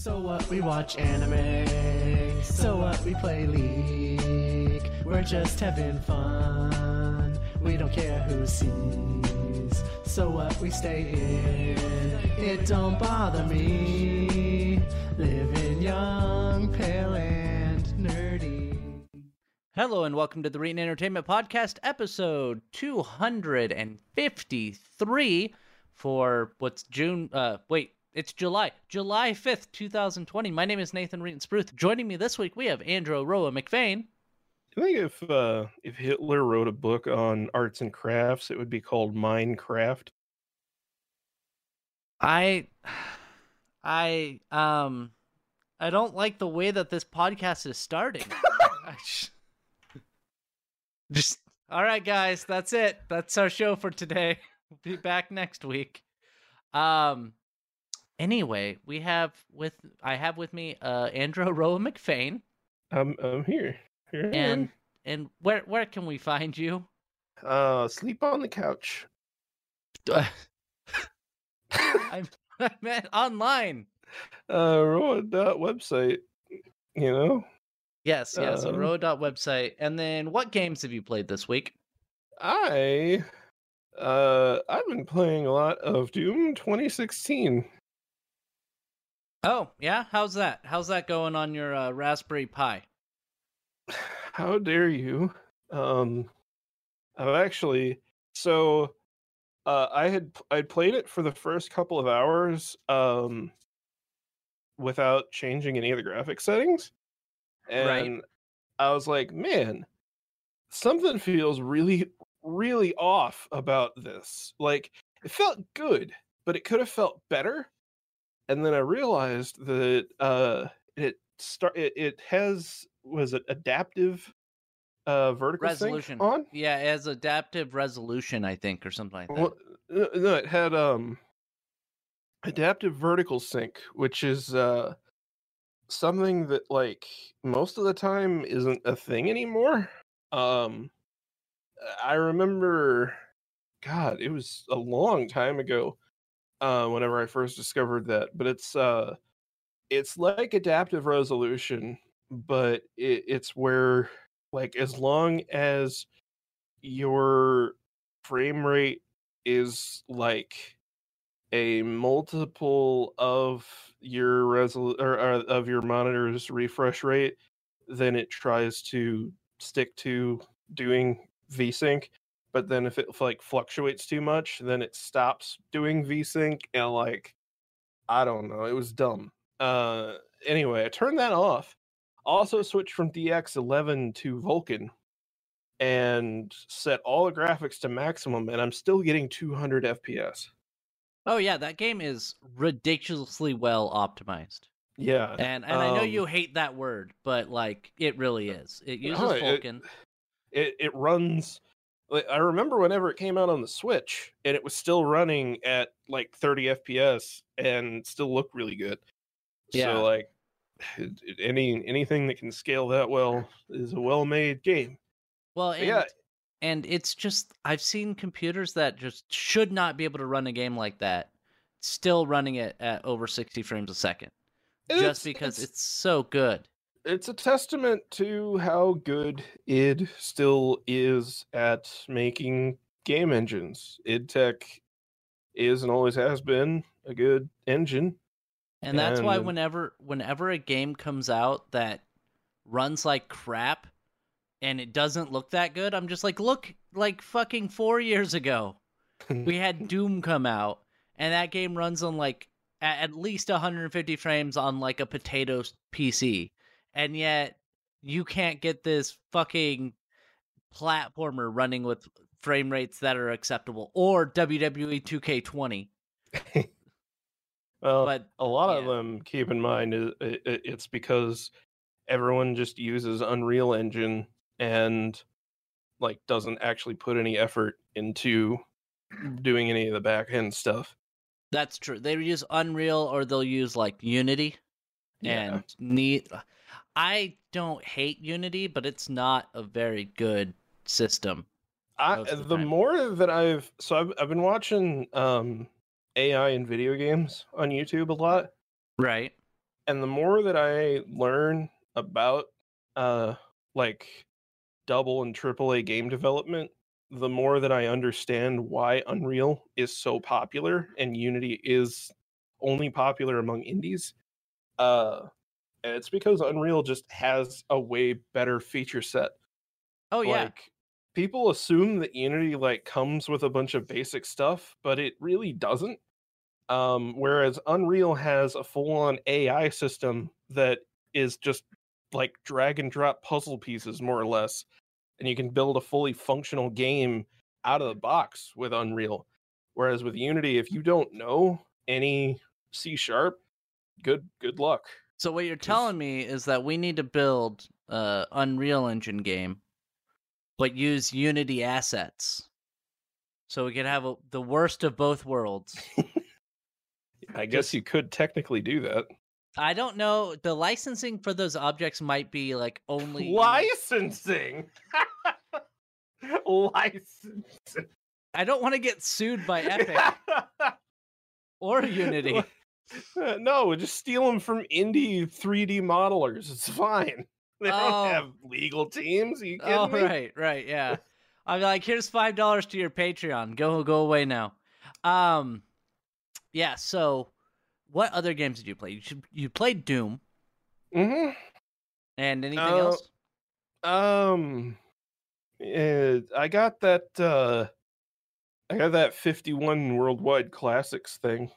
So what we watch anime, so what we play League. We're just having fun, we don't care who sees. So what we stay in, it don't bother me. Living young, pale, and nerdy. Hello and welcome to the Reetin Entertainment Podcast, episode 253 for what's June, uh, wait, it's July, July 5th, 2020. My name is Nathan Reetin Spruth. Joining me this week, we have Andrew Roa McVeigh. I think if uh, if Hitler wrote a book on arts and crafts, it would be called Minecraft. I, I, um, I don't like the way that this podcast is starting. I Just, all right, guys, that's it. That's our show for today. We'll be back next week. Um, anyway, we have with I have with me uh Andrew Roa McFain, I'm I'm here. Here and and where where can we find you? Uh, sleep on the couch. I'm I meant online. uh, Roa dot website. You know, Yes, yes, Um, Roa dot website. And then what games have you played this week? I uh I've been playing a lot of Doom 2016. Oh, yeah, how's that? How's that going on your uh, Raspberry Pi? How dare you? Um, I've actually so uh, I had I'd played it for the first couple of hours um without changing any of the graphic settings, and Right. I was like, man, something feels really really off about this. Like it felt good, but it could have felt better. And then I realized that uh it start it, it has was it adaptive uh vertical sync Resolution. on Yeah, it has adaptive resolution, I think, or something like that. well, no it had um adaptive vertical sync which is uh something that like most of the time isn't a thing anymore um i remember god it was a long time ago uh whenever i first discovered that but it's uh it's like adaptive resolution but it, it's where like as long as your frame rate is like a multiple of your resol or, or of your monitor's refresh rate, then it tries to stick to doing VSync. But then if it like fluctuates too much, then it stops doing VSync and like I don't know, it was dumb. Uh anyway, I turned that off. Also switched from DX11 to Vulkan and set all the graphics to maximum and I'm still getting 200 FPS. Oh yeah, that game is ridiculously well optimized. Yeah. And and I know um, you hate that word, but like it really is. It uses no, it- Vulkan. it it runs like, I remember whenever it came out on the Switch and it was still running at like 30 FPS and still looked really good. Yeah. So like any anything that can scale that well is a well-made game. well, and, yeah, and it's just I've seen computers that just should not be able to run a game like that, still running it at over sixty frames a second, it's- just because it's, so good. It's a testament to how good id still is at making game engines. id Tech is and always has been a good engine. And that's why whenever whenever a game comes out that runs like crap and it doesn't look that good, I'm just like, look, like fucking 4 years ago, we had Doom come out and that game runs on like at, at least 150 frames on like a potato PC. And yet you can't get this fucking platformer running with frame rates that are acceptable or WWE 2K20. well, But a lot of them keep in mind is i- i- it's because everyone just uses Unreal Engine and like doesn't actually put any effort into doing any of the back end stuff. That's true. They use Unreal or they'll use like Unity Yeah. and need I don't hate Unity, but it's not a very good system. I the the more that I've so I've I've been watching um AI and video games on YouTube a lot, Right. and the more that I learn about uh like double and triple A game development, the more that I understand why Unreal is so popular and Unity is only popular among indies. Uh it's because Unreal just has a way better feature set. Oh yeah. Like people assume that Unity like comes with a bunch of basic stuff, but it really doesn't. Um, whereas Unreal has a full-on AI system that is just like drag and drop puzzle pieces, more or less, and you can build a fully functional game out of the box with Unreal. Whereas with Unity, if you don't know any C sharp, good good luck. So what you're telling me is that we need to build a Unreal Engine game, but use Unity assets, so we can have a, the worst of both worlds. I guess you could technically do that. I don't know. The licensing for those objects might be like only Licensing. Licensing. I don't want to get sued by Epic or Unity. Uh, no, just steal them from indie 3D modelers. It's fine. They Oh. don't have legal teams. Are you kidding Oh me? right, right, yeah. I'm like, here's five dollars to your Patreon. Go go away now. Um, yeah. So, what other games did you play? You should, you played Doom Mm-hmm. and anything Uh, else? Um, I got that. uh I got that 51 worldwide classics thing.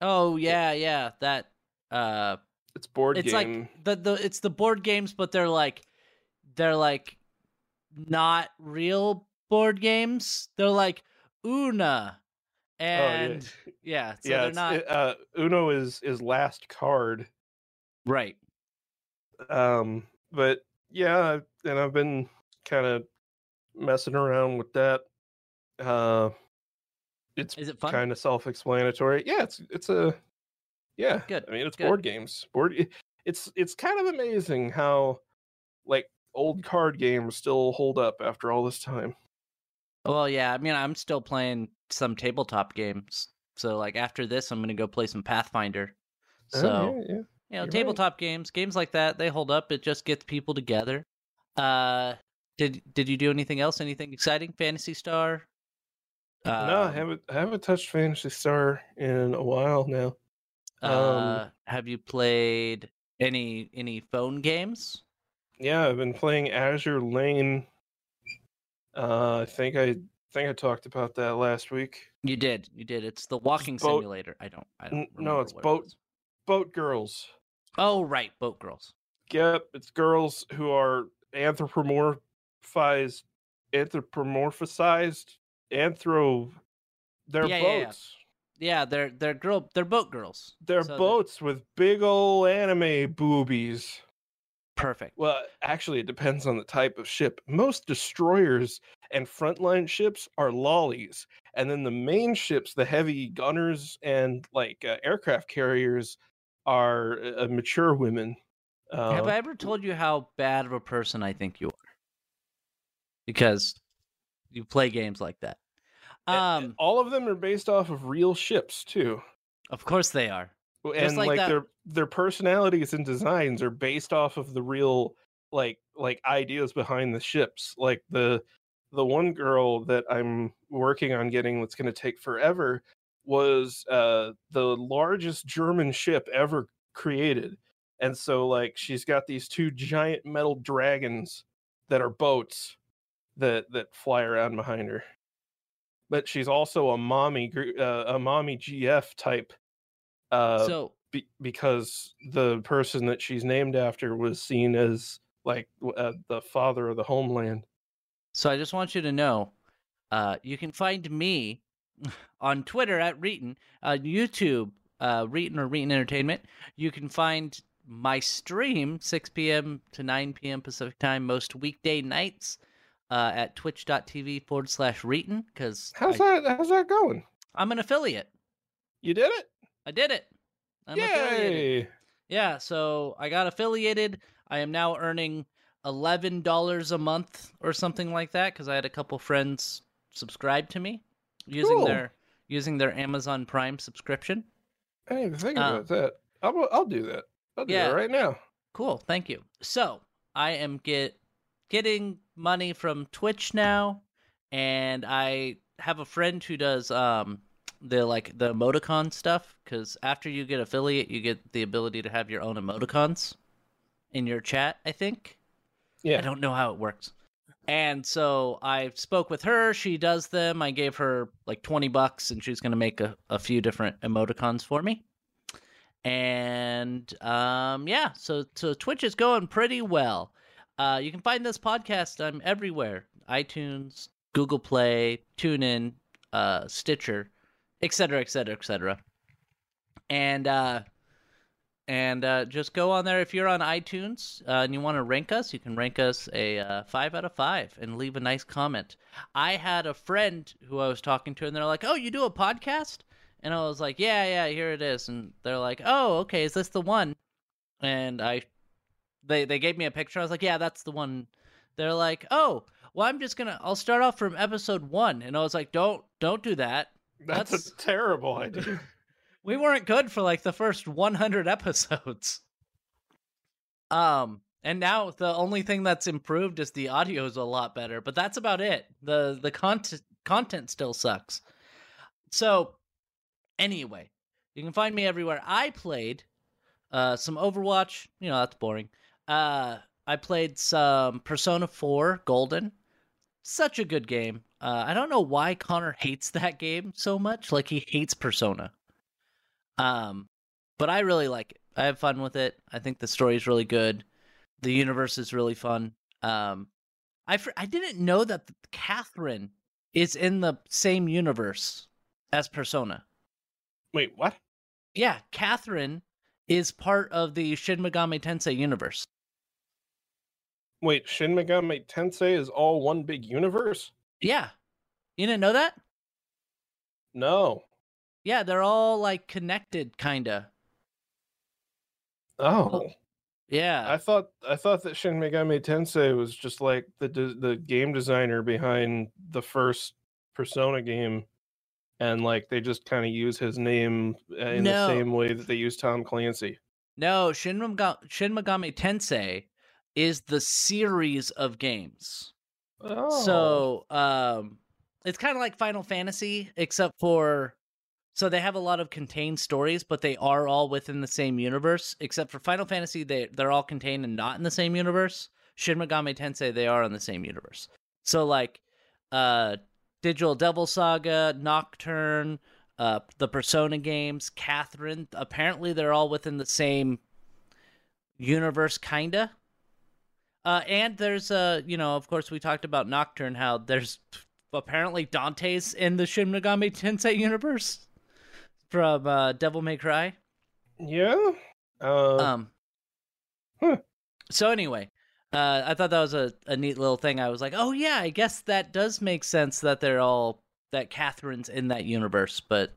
Oh yeah, yeah. That uh, It's board it's game. like the the it's the board games, but they're like they're like not real board games. They're like Una, Oh, and yeah, so yeah, they're it's, not it, uh, Uno is is last card. right. Um, but yeah, and I've been kind of messing around with that. Uh, it's Is it kind of self-explanatory. Yeah, it's it's a yeah. Good, I mean, it's good. board games. Board. It's it's kind of amazing how like old card games still hold up after all this time. Well, yeah. I mean, I'm still playing some tabletop games. So like after this, I'm gonna go play some Pathfinder. Oh, So yeah, yeah. you know, you're right. tabletop games, games like that, they hold up. It just gets people together. Uh, did did you do anything else? Anything exciting? Phantasy Star? No, I Um, haven't I haven't touched Phantasy Star in a while now. Um, Uh, have you played any any phone games? Yeah, I've been playing Azure Lane. Uh, I think I think I talked about that last week. You did, you did. It's the walking boat- simulator. I don't, I don't. No, it's what it boat- Boat girls. Oh right, boat girls. Yep, it's girls who are anthropomorphized, anthropomorphized, anthro. They're Yeah, yeah, yeah. boats. Yeah, they're they're girl, they're boat girls. They're So they're- boats with big ol' anime boobies. Perfect. Well, actually, it depends on the type of ship. Most destroyers and frontline ships are lollies, and then the main ships, the heavy gunners and like uh, aircraft carriers, are uh, mature women. Uh, Have I ever told you how bad of a person I think you are? Because you play games like that. Um, all of them are based off of real ships too, of course they are. And like like, that- their their personalities and designs are based off of the real like like ideas behind the ships. Like the the one girl that I'm working on getting that's going to take forever was uh the largest German ship ever created. And so like she's got these two giant metal dragons that are boats that that fly around behind her. But she's also a mommy uh, a mommy GF type uh so be- because the person that she's named after was seen as like uh, the father of the homeland. So I just want you to know, uh, you can find me on Twitter at Reetin, uh, YouTube, uh, Reetin or Reetin Entertainment. You can find my stream 6 p.m. to 9 p.m. Pacific time most weekday nights uh, at twitch.tv forward slash Reetin because How's that? How's that going? I'm an affiliate. You did it! I did it. I'm affiliated. Yay! Yeah, so I got affiliated. I am now earning eleven dollars a month or something like that because I had a couple friends subscribe to me using Cool. their using their Amazon Prime subscription. I didn't even think Uh, about that. I'll, I'll do that. I'll do Yeah. it right now. Cool, thank you. So I am get getting money from Twitch now, and I have a friend who does um the like the emoticon stuff. Because after you get affiliate, you get the ability to have your own emoticons in your chat. I think. Yeah. I don't know how it works. And so I spoke with her. She does them. I gave her like 20 bucks and she's going to make a, a few different emoticons for me. And um, yeah, so, so Twitch is going pretty well. Uh, you can find this podcast. I'm everywhere iTunes, Google Play, TuneIn, uh, Stitcher, et cetera, et cetera, et cetera. And uh, and uh, just go on there if you're on iTunes uh, and you want to rank us. You can rank us a uh, five out of five and leave a nice comment. I had a friend who I was talking to, and they're like, "Oh, you do a podcast?" And I was like, "Yeah, yeah, here it is." And they're like, "Oh, okay, is this the one?" And I, they they gave me a picture. I was like, "Yeah, that's the one." They're like, "Oh, well, I'm just gonna. I'll start off from episode one." And I was like, "Don't don't do that." That's, That's- a terrible idea. we weren't good for like the first 100 episodes. Um, and now the only thing that's improved is the audio is a lot better, but that's about it. the The content content still sucks. So, anyway, you can find me everywhere. I played uh some Overwatch. You know that's boring. Uh, I played some Persona 4 Golden. Such a good game. Uh, I don't know why Connor hates that game so much. Like he hates Persona. Um, but I really like it. I have fun with it. I think the story is really good. The universe is really fun. Um, I fr- I didn't know that Catherine is in the same universe as Persona. Wait, what? Yeah, Catherine is part of the Shin Megami Tensei universe. Wait, Shin Megami Tensei is all one big universe? Yeah, you didn't know that? No. Yeah, they're all like connected, kinda. Oh. Yeah. I thought I thought that Shin Megami Tensei was just like the the game designer behind the first Persona game, and like they just kind of use his name uh, in No. the same way that they use Tom Clancy. No, Shin, Megami, Shin Megami Tensei is the series of games. Oh, So, um, it's kind of like Final Fantasy, except for so they have a lot of contained stories, but they are all within the same universe. Except for Final Fantasy, they they're all contained and not in the same universe. Shin Megami Tensei, they are in the same universe. So, like, uh, Digital Devil Saga, Nocturne, uh, the Persona games, Catherine. Apparently, they're all within the same universe, kinda. Uh, and there's uh, you know, of course, we talked about Nocturne. How there's apparently Dante's in the Shin Megami Tensei universe from uh, Devil May Cry. yeah. Uh, Um. huh. So anyway, uh, I thought that was a, a neat little thing. I was like, oh yeah, I guess that does make sense that they're all that Catherine's in that universe, but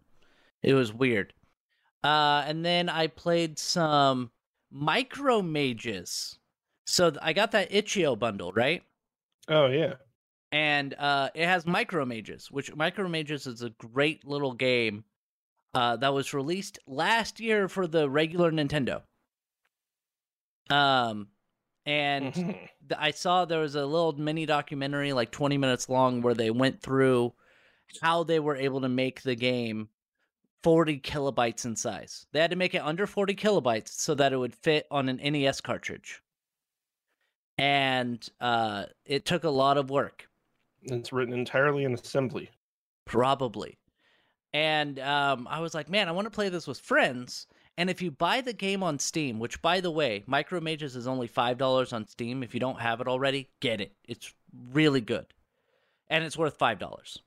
it was weird. Uh, and then I played some micro mages. So th- I got that Itch.io bundle, right? oh yeah. and uh, it has micro mages, which micro mages is a great little game uh, that was released last year for the regular Nintendo. Um, and Mhm. th- I saw there was a little mini documentary, like 20 minutes long, where they went through how they were able to make the game 40 kilobytes in size. They had to make it under 40 kilobytes so that it would fit on an NES cartridge. And uh, it took a lot of work. It's written entirely in assembly. Probably. And um, I was like, man, I want to play this with friends. And if you buy the game on Steam, which by the way, Micro Mages is only $5 on Steam. If you don't have it already, get it. It's really good. And it's worth $5.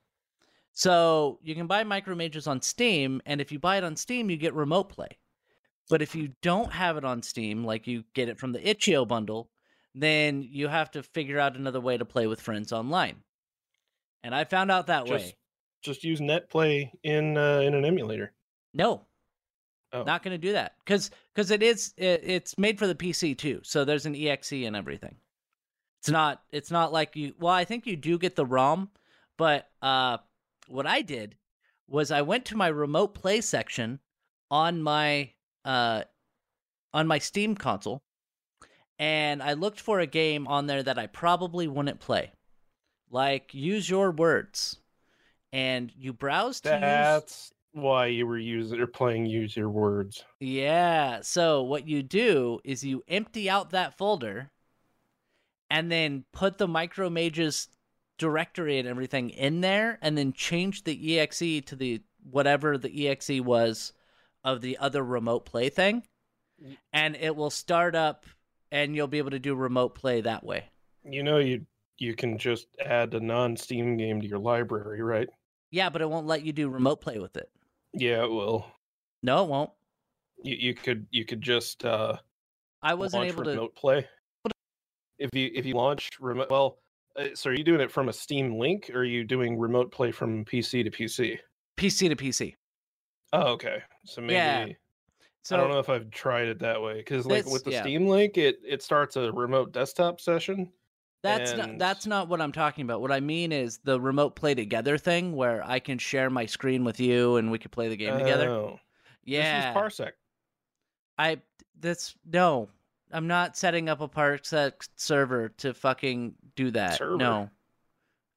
So you can buy Micro Mages on Steam. And if you buy it on Steam, you get remote play. But if you don't have it on Steam, like you get it from the Itch.io bundle, then you have to figure out another way to play with friends online. And I found out that way. Just just use NetPlay in uh, in an emulator. No, Oh. not going to do that because because it is it, it's made for the PC too. So there's an exe and everything. It's not it's not like you. Well, I think you do get the ROM, but uh, what I did was I went to my remote play section on my uh on my Steam console, and I looked for a game on there that I probably wouldn't play, like Use Your Words, and you browse to use. Why you were using or playing use your words. Yeah. So what you do is you empty out that folder and then put the micro mages directory and everything in there and then change the exe to the whatever the exe was of the other remote play thing and it will start up and you'll be able to do remote play that way. You know you you can just add a non-Steam game to your library, right? Yeah, but it won't let you do remote play with it. Yeah, it will. No, it won't. You you could you could just uh I wasn't able to remote play. If you if you launch remote well, uh, so are you doing it from a Steam link or are you doing remote play from PC to PC? PC to PC. Oh, okay. So maybe Yeah. So I don't know if I've tried it that way because like with the yeah. Steam link, it it starts a remote desktop session. That's not, that's not what I'm talking about. What I mean is the remote play together thing where I can share my screen with you and we can play the game together. Oh, Yeah. Just use Parsec. I that's no. I'm not setting up a Parsec server to fucking do that. Server? No.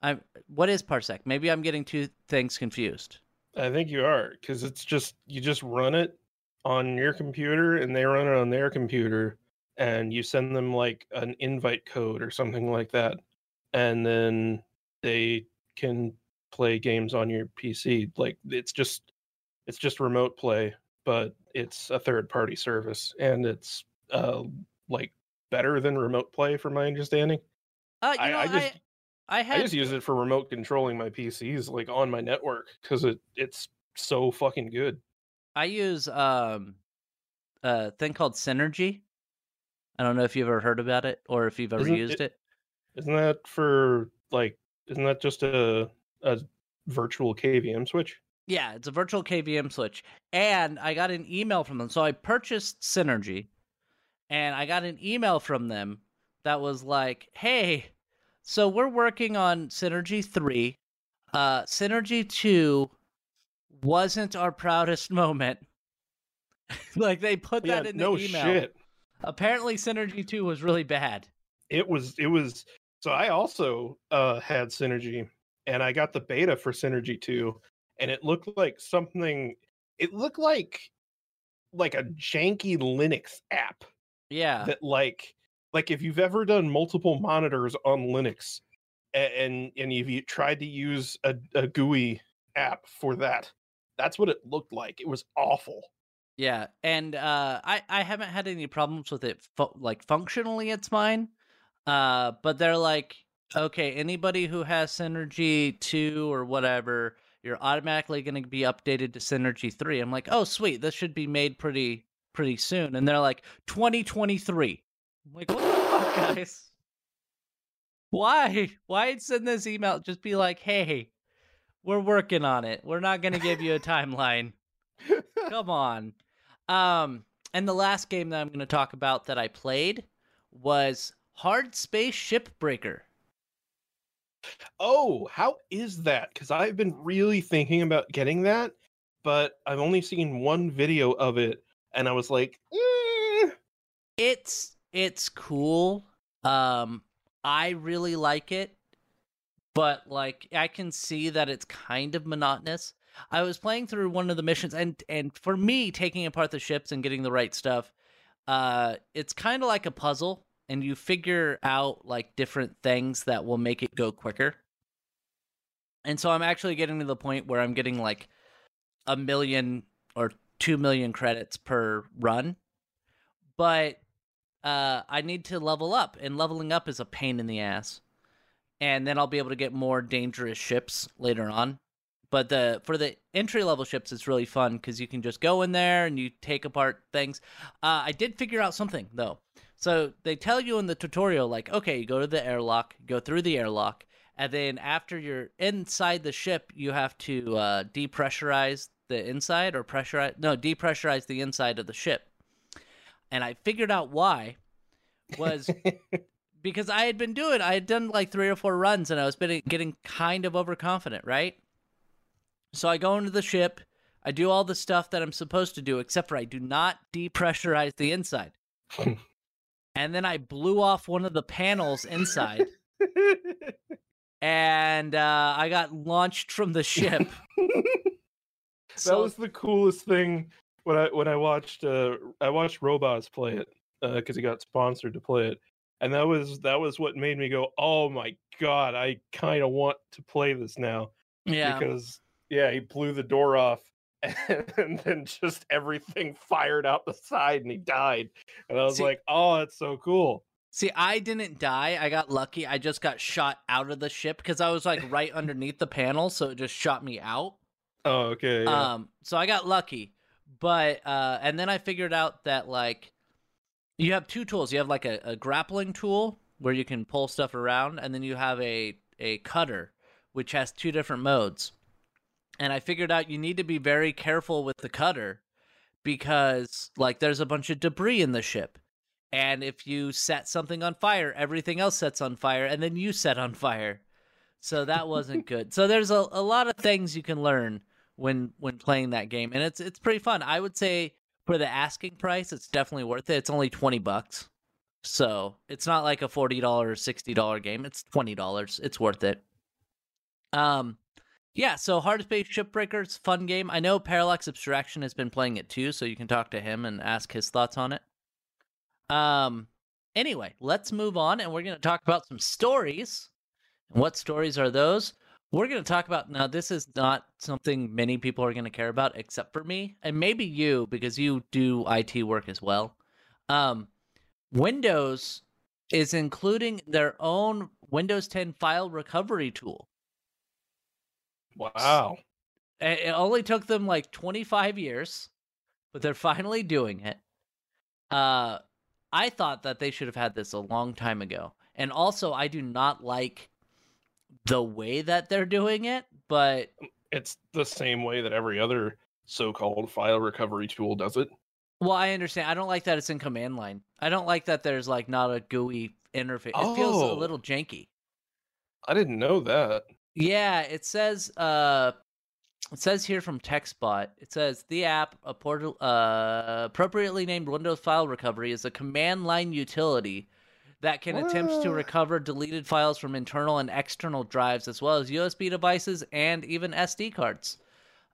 I'm what is Parsec? Maybe I'm getting two things confused. I think you are because it's just you just run it on your computer and they run it on their computer and you send them like an invite code or something like that and then they can play games on your PC like it's just it's just remote play but it's a third party service and it's uh like better than remote play from my understanding Uh you I- know, I I, just- I, I had just use it for remote controlling my PCs like on my network because it it's so fucking good I use um a thing called Synergy. I don't know if you've ever heard about it or if you've ever Isn't used it. Isn't that for like? Isn't that just a a virtual KVM switch? Yeah, it's a virtual KVM switch. And I got an email from them. So I purchased Synergy and I got an email from them that was like, "Hey, so we're working on Synergy 3. Uh Synergy 2 wasn't our proudest moment." like they put that in the no email. shit. Apparently Synergy 2 was really bad. It was. It was. So I also uh had Synergy, and I got the beta for Synergy two, and it looked like something. It looked like like a janky Linux app Yeah. that like like if you've ever done multiple monitors on Linux and and if you tried to use a, a GUI app for that, that's what it looked like. It was awful. Yeah, and uh, I I haven't had any problems with it. Fu- like functionally, it's fine. Uh, but they're like, okay, anybody who has Synergy two or whatever, you're automatically going to be updated to Synergy three. I'm like, oh sweet, this should be made pretty pretty soon. And they're like, 2023. I'm like, what the fuck, guys? Why? Why send this email? Just be like, hey, we're working on it. We're not going to give you a timeline. Come on. Um, and the last game that I'm going to talk about that I played was Hard Space Shipbreaker. oh, how is that? Because I've been really thinking about getting that, but I've only seen one video of it, and I was like, eh. It's it's cool. Um, I really like it, but like I can see that it's kind of monotonous. I was playing through one of the missions, and and for me, taking apart the ships and getting the right stuff, uh, it's kind of like a puzzle, and you figure out like different things that will make it go quicker. And so I'm actually getting to the point where I'm getting like a million or two million credits per run, but uh, I need to level up, and leveling up is a pain in the ass. And then I'll be able to get more dangerous ships later on. But the for the entry level ships, it's really fun because you can just go in there and you take apart things. Uh, I did figure out something though. So they tell you in the tutorial, like, okay, you go to the airlock, go through the airlock, and then after you're inside the ship, you have to uh, depressurize the inside or pressurize no depressurize the inside of the ship. And I figured out why was because I had been doing I had done like three or four runs and I was been getting kind of overconfident, right? So I go into the ship, I do all the stuff that I'm supposed to do, except for I do not depressurize the inside. and then I blew off one of the panels inside, and uh, I got launched from the ship. that So- was the coolest thing when I when I watched uh I watched Robots play it because he got sponsored to play it, and that was that was what made me go, oh my god, I kind of want to play this now yeah. because yeah, he blew the door off. And then just everything fired out the side, and he died. And I was See- like, "Oh, that's so cool!" See, I didn't die. I got lucky. I just got shot out of the ship because I was like right underneath the panel, so it just shot me out. Oh, okay. yeah. Um, so I got lucky. But uh, and then I figured out that like you have two tools. You have like a, a grappling tool where you can pull stuff around, and then you have a a cutter which has two different modes. And I figured out you need to be very careful with the cutter because like there's a bunch of debris in the ship. And if you set something on fire, everything else sets on fire, and then you set on fire. So that wasn't good. So there's a, a lot of things you can learn when when playing that game, and it's it's pretty fun. I would say for the asking price, it's definitely worth it. It's only twenty bucks, so it's not like a forty dollar or sixty dollar game. It's twenty dollars. It's worth it. Um, yeah. So Hard Space Shipbreakers, fun game. I know Parallax Abstraction has been playing it too, so you can talk to him and ask his thoughts on it. Um. Anyway, let's move on, and we're going to talk about some stories. What stories are those? We're going to talk about now. This is not something many people are going to care about, except for me and maybe you, because you do IT work as well. Um, Windows is including their own Windows 10 file recovery tool. Wow. It only took them like 25 years, but they're finally doing it. Uh, I thought that they should have had this a long time ago. And also, I do not like the way that they're doing it, but It's the same way that every other so-called file recovery tool does it. well, I understand. I don't like that it's in command line. I don't like that there's like not a GUI interface. It feels a Oh. little janky. I didn't know that. Yeah, it says uh it says here from TechSpot. It says the app a portal, uh, appropriately named Windows File Recovery is a command line utility that can attempt to recover deleted files from internal and external drives as well as USB devices and even SD cards.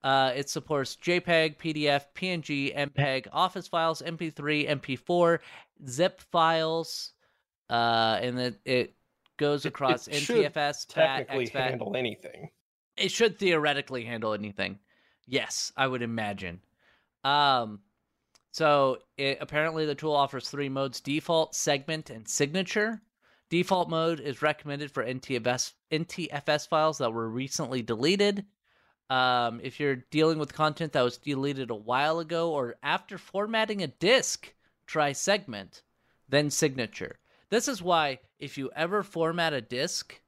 Uh, it supports JPEG, PDF, PNG, MPEG, Office files, MP3, MP4, zip files, uh, and it, it goes It- it across should NTFS, FAT, Technically exFAT. handle anything. It should theoretically handle anything. Yes, I would imagine. Um, so it, apparently the tool offers three modes: default, segment, and signature. Default mode is recommended for NTFS NTFS files that were recently deleted. Um, if you're dealing with content that was deleted a while ago or after formatting a disk, try segment, then signature. This is why if you ever format a disk,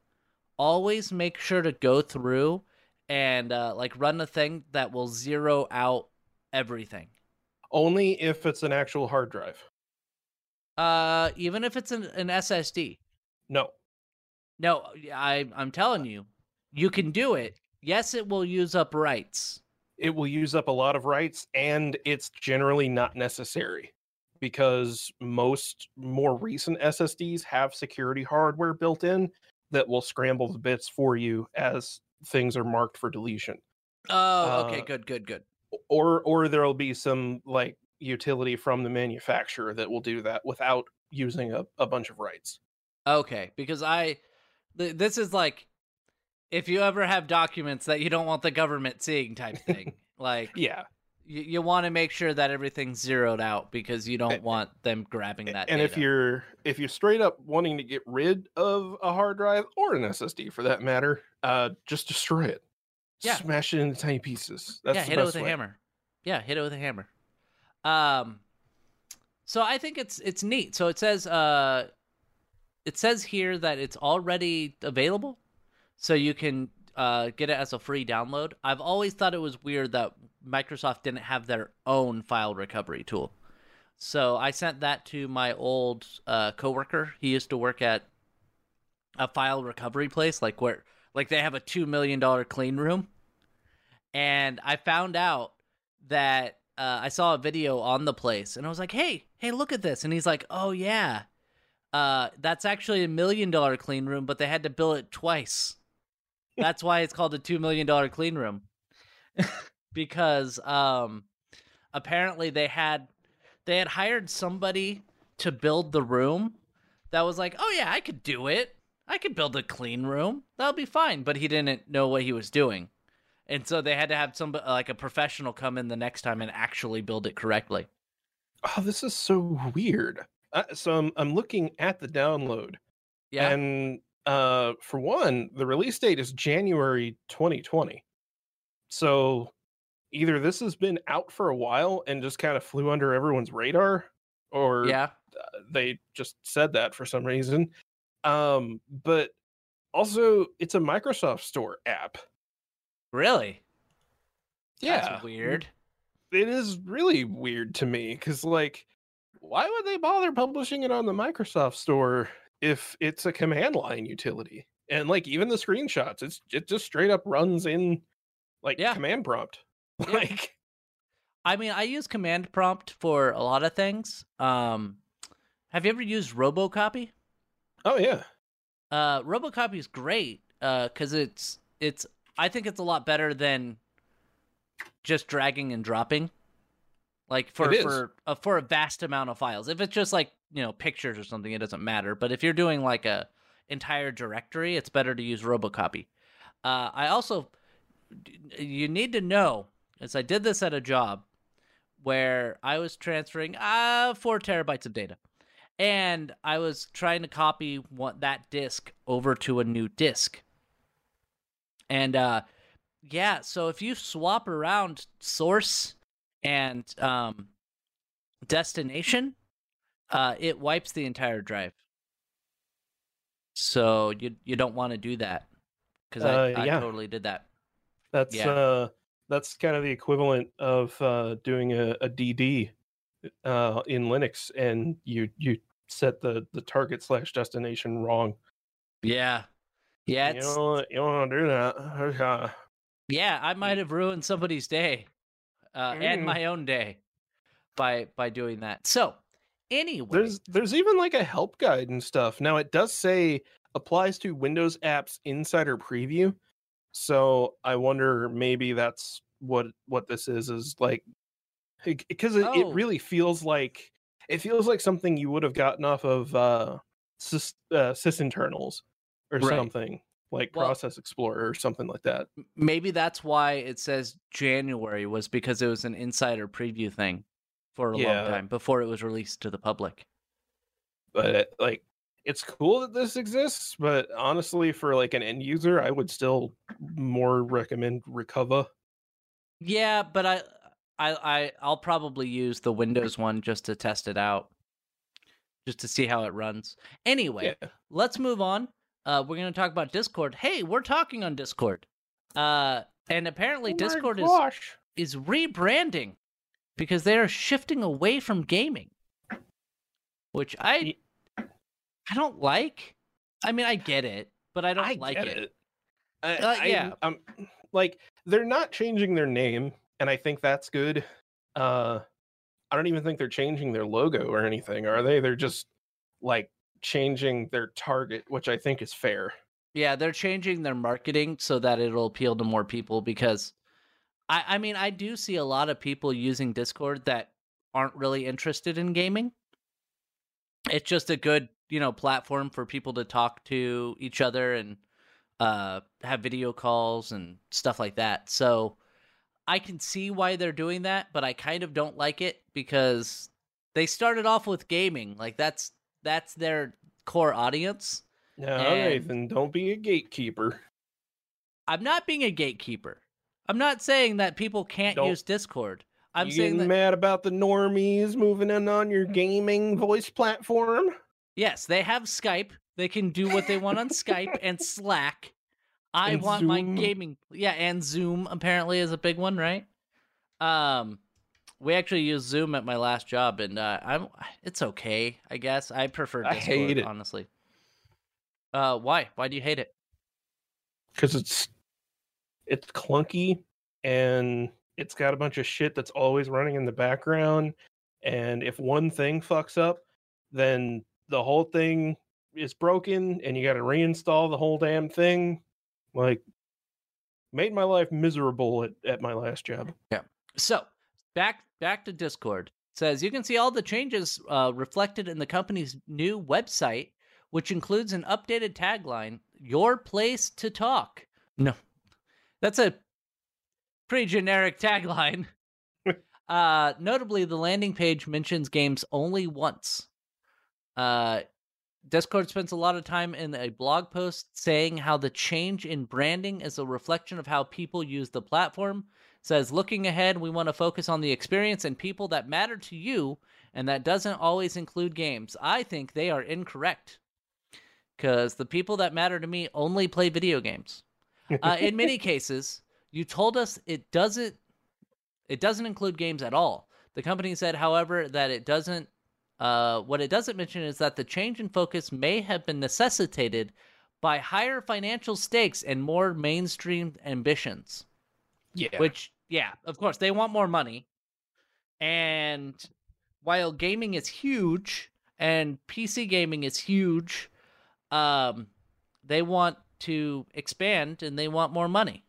always make sure to go through and uh, like run a thing that will zero out everything. Only if it's an actual hard drive. Uh, even if it's an, an SSD. No. No, I I'm telling you, you can do it. Yes, it will use up writes. It will use up a lot of writes and it's generally not necessary because most more recent SSDs have security hardware built in that will scramble the bits for you as things are marked for deletion. Oh, okay, Uh, good, good, good. Or or there'll be some like utility from the manufacturer that will do that without using a, a bunch of writes. Okay, because I th- this is like if you ever have documents that you don't want the government seeing type thing. like Yeah. You, you want to make sure that everything's zeroed out because you don't A- want them grabbing that and if you're if you're straight up wanting to get rid of a hard drive or an SSD for that matter, uh, just destroy it. Yeah. smash it into tiny pieces. That's yeah, hit it with a hammer. Yeah, hit it with a hammer. Um, so I think it's it's neat. So it says uh, it says here that it's already available, so you can uh get it as a free download. I've always thought it was weird that Microsoft didn't have their own file recovery tool. So I sent that to my old uh, coworker. He used to work at a file recovery place, like where like they have a two million dollar clean room. And I found out that uh, I saw a video on the place, and I was like, "Hey, hey, look at this!" And he's like, "Oh yeah, uh, that's actually a million dollar clean room, but they had to bill it twice. That's why it's called a two million dollar clean room, because um, apparently they had they had hired somebody to build the room that was like, "Oh yeah, I could do it. I could build a clean room. That'll be fine." But he didn't know what he was doing and so they had to have some like a professional come in the next time and actually build it correctly. Oh, this is so weird. Uh, so I'm I'm looking at the download, Yeah, and uh, for one, the release date is January 2020. So either this has been out for a while and just kind of flew under everyone's radar, or yeah, they just said that for some reason. Um, but also, it's a Microsoft Store app. really. Yeah, That's weird. it is really weird to me because like why would they bother publishing it on the microsoft store if it's a command line utility and like even the screenshots it's it just straight up runs in like Yeah. command prompt Yeah. like I mean, I use command prompt for a lot of things. Um, have you ever used RoboCopy? oh yeah Uh, RoboCopy is great uh because it's it's. I think it's a lot better than just dragging and dropping. Like for for uh, for a vast amount of files. If it's just like you know pictures or something, it doesn't matter. But if you're doing like a entire directory, it's better to use RoboCopy. Uh, I also you need to know as I did this at a job where I was transferring uh four terabytes of data, and I was trying to copy what that disk over to a new disk. And uh, yeah, so if you swap around source and um, destination, uh, it wipes the entire drive. So you you don't want to do that because I, Uh, I yeah. totally did that. that's Yeah. uh that's kind of the equivalent of uh doing a, a dd uh in linux and you you set the the target slash destination wrong Yeah, yeah, you don't you don't want to do that yeah. I might have ruined somebody's day, uh, and Mm. my own day by by doing that. So anyway, There's there's even like a help guide and stuff. Now it does say applies to Windows apps insider preview. So I wonder maybe that's what what this is is like because it, it Oh. really feels like it feels like something you would have gotten off of uh sys, uh, sysinternals or Right. something like Well- Process Explorer or something like that. maybe that's why it says January was because it was an insider preview thing for a Yeah. long time before it was released to the public. But it, like it's cool that this exists, but honestly for like an end user, I would still more recommend Recuva. Yeah, but I I I I'll probably use the Windows one just to test it out. Just to see how it runs. Anyway, Yeah. let's move on. Uh we're going to talk about Discord. Hey, we're talking on Discord. Uh and apparently Oh Discord is is rebranding because they are shifting away from gaming, which I I don't like. I mean, I get it, but I don't I like get it. I, Uh, I- yeah. um, like they're not changing their name, and I think that's good. Uh, I don't even think they're changing their logo or anything, are they? They're just like changing their target, which I think is fair. Yeah, they're changing their marketing so that it'll appeal to more people because I I mean, I do see a lot of people using Discord that aren't really interested in gaming. It's just a good, you know, platform for people to talk to each other and uh have video calls and stuff like that. So I can see why they're doing that, but I kind of don't like it because they started off with gaming. Like that's that's their core audience. Right, And- then don't be a gatekeeper. I'm not being a gatekeeper. I'm not saying that people can't Don't- use Discord. I'm you saying getting that mad about the normies moving in on your gaming voice platform? yes, they have Skype. They can do what they want on Skype and Slack. I And want my gaming yeah, and Zoom apparently is a big one, right? Um we actually use Zoom at my last job and uh I'm it's okay, I guess. I prefer I hate it. honestly. Uh why? Why do you hate it? Because it's it's clunky and it's got a bunch of shit that's always running in the background. And if one thing fucks up, then the whole thing is broken and you got to reinstall the whole damn thing. Like, made my life miserable at, at my last job. Yeah. So back back to Discord. Says you can see all the changes uh, reflected in the company's new website, which includes an updated tagline: "Your place to talk." No, that's a pretty generic tagline. uh, notably, the landing page mentions games only once. Uh, Discord spends a lot of time in a blog post saying how the change in branding is a reflection of how people use the platform says looking ahead we want to focus on the experience and people that matter to you and that doesn't always include games i think they are incorrect because the people that matter to me only play video games uh, in many cases you told us it doesn't it doesn't include games at all. The company said however that it doesn't uh, what it doesn't mention is that the change in focus may have been necessitated by higher financial stakes and more mainstream ambitions. Yeah. which yeah of course they want more money. And while gaming is huge and pc gaming is huge um they want to expand and they want more money.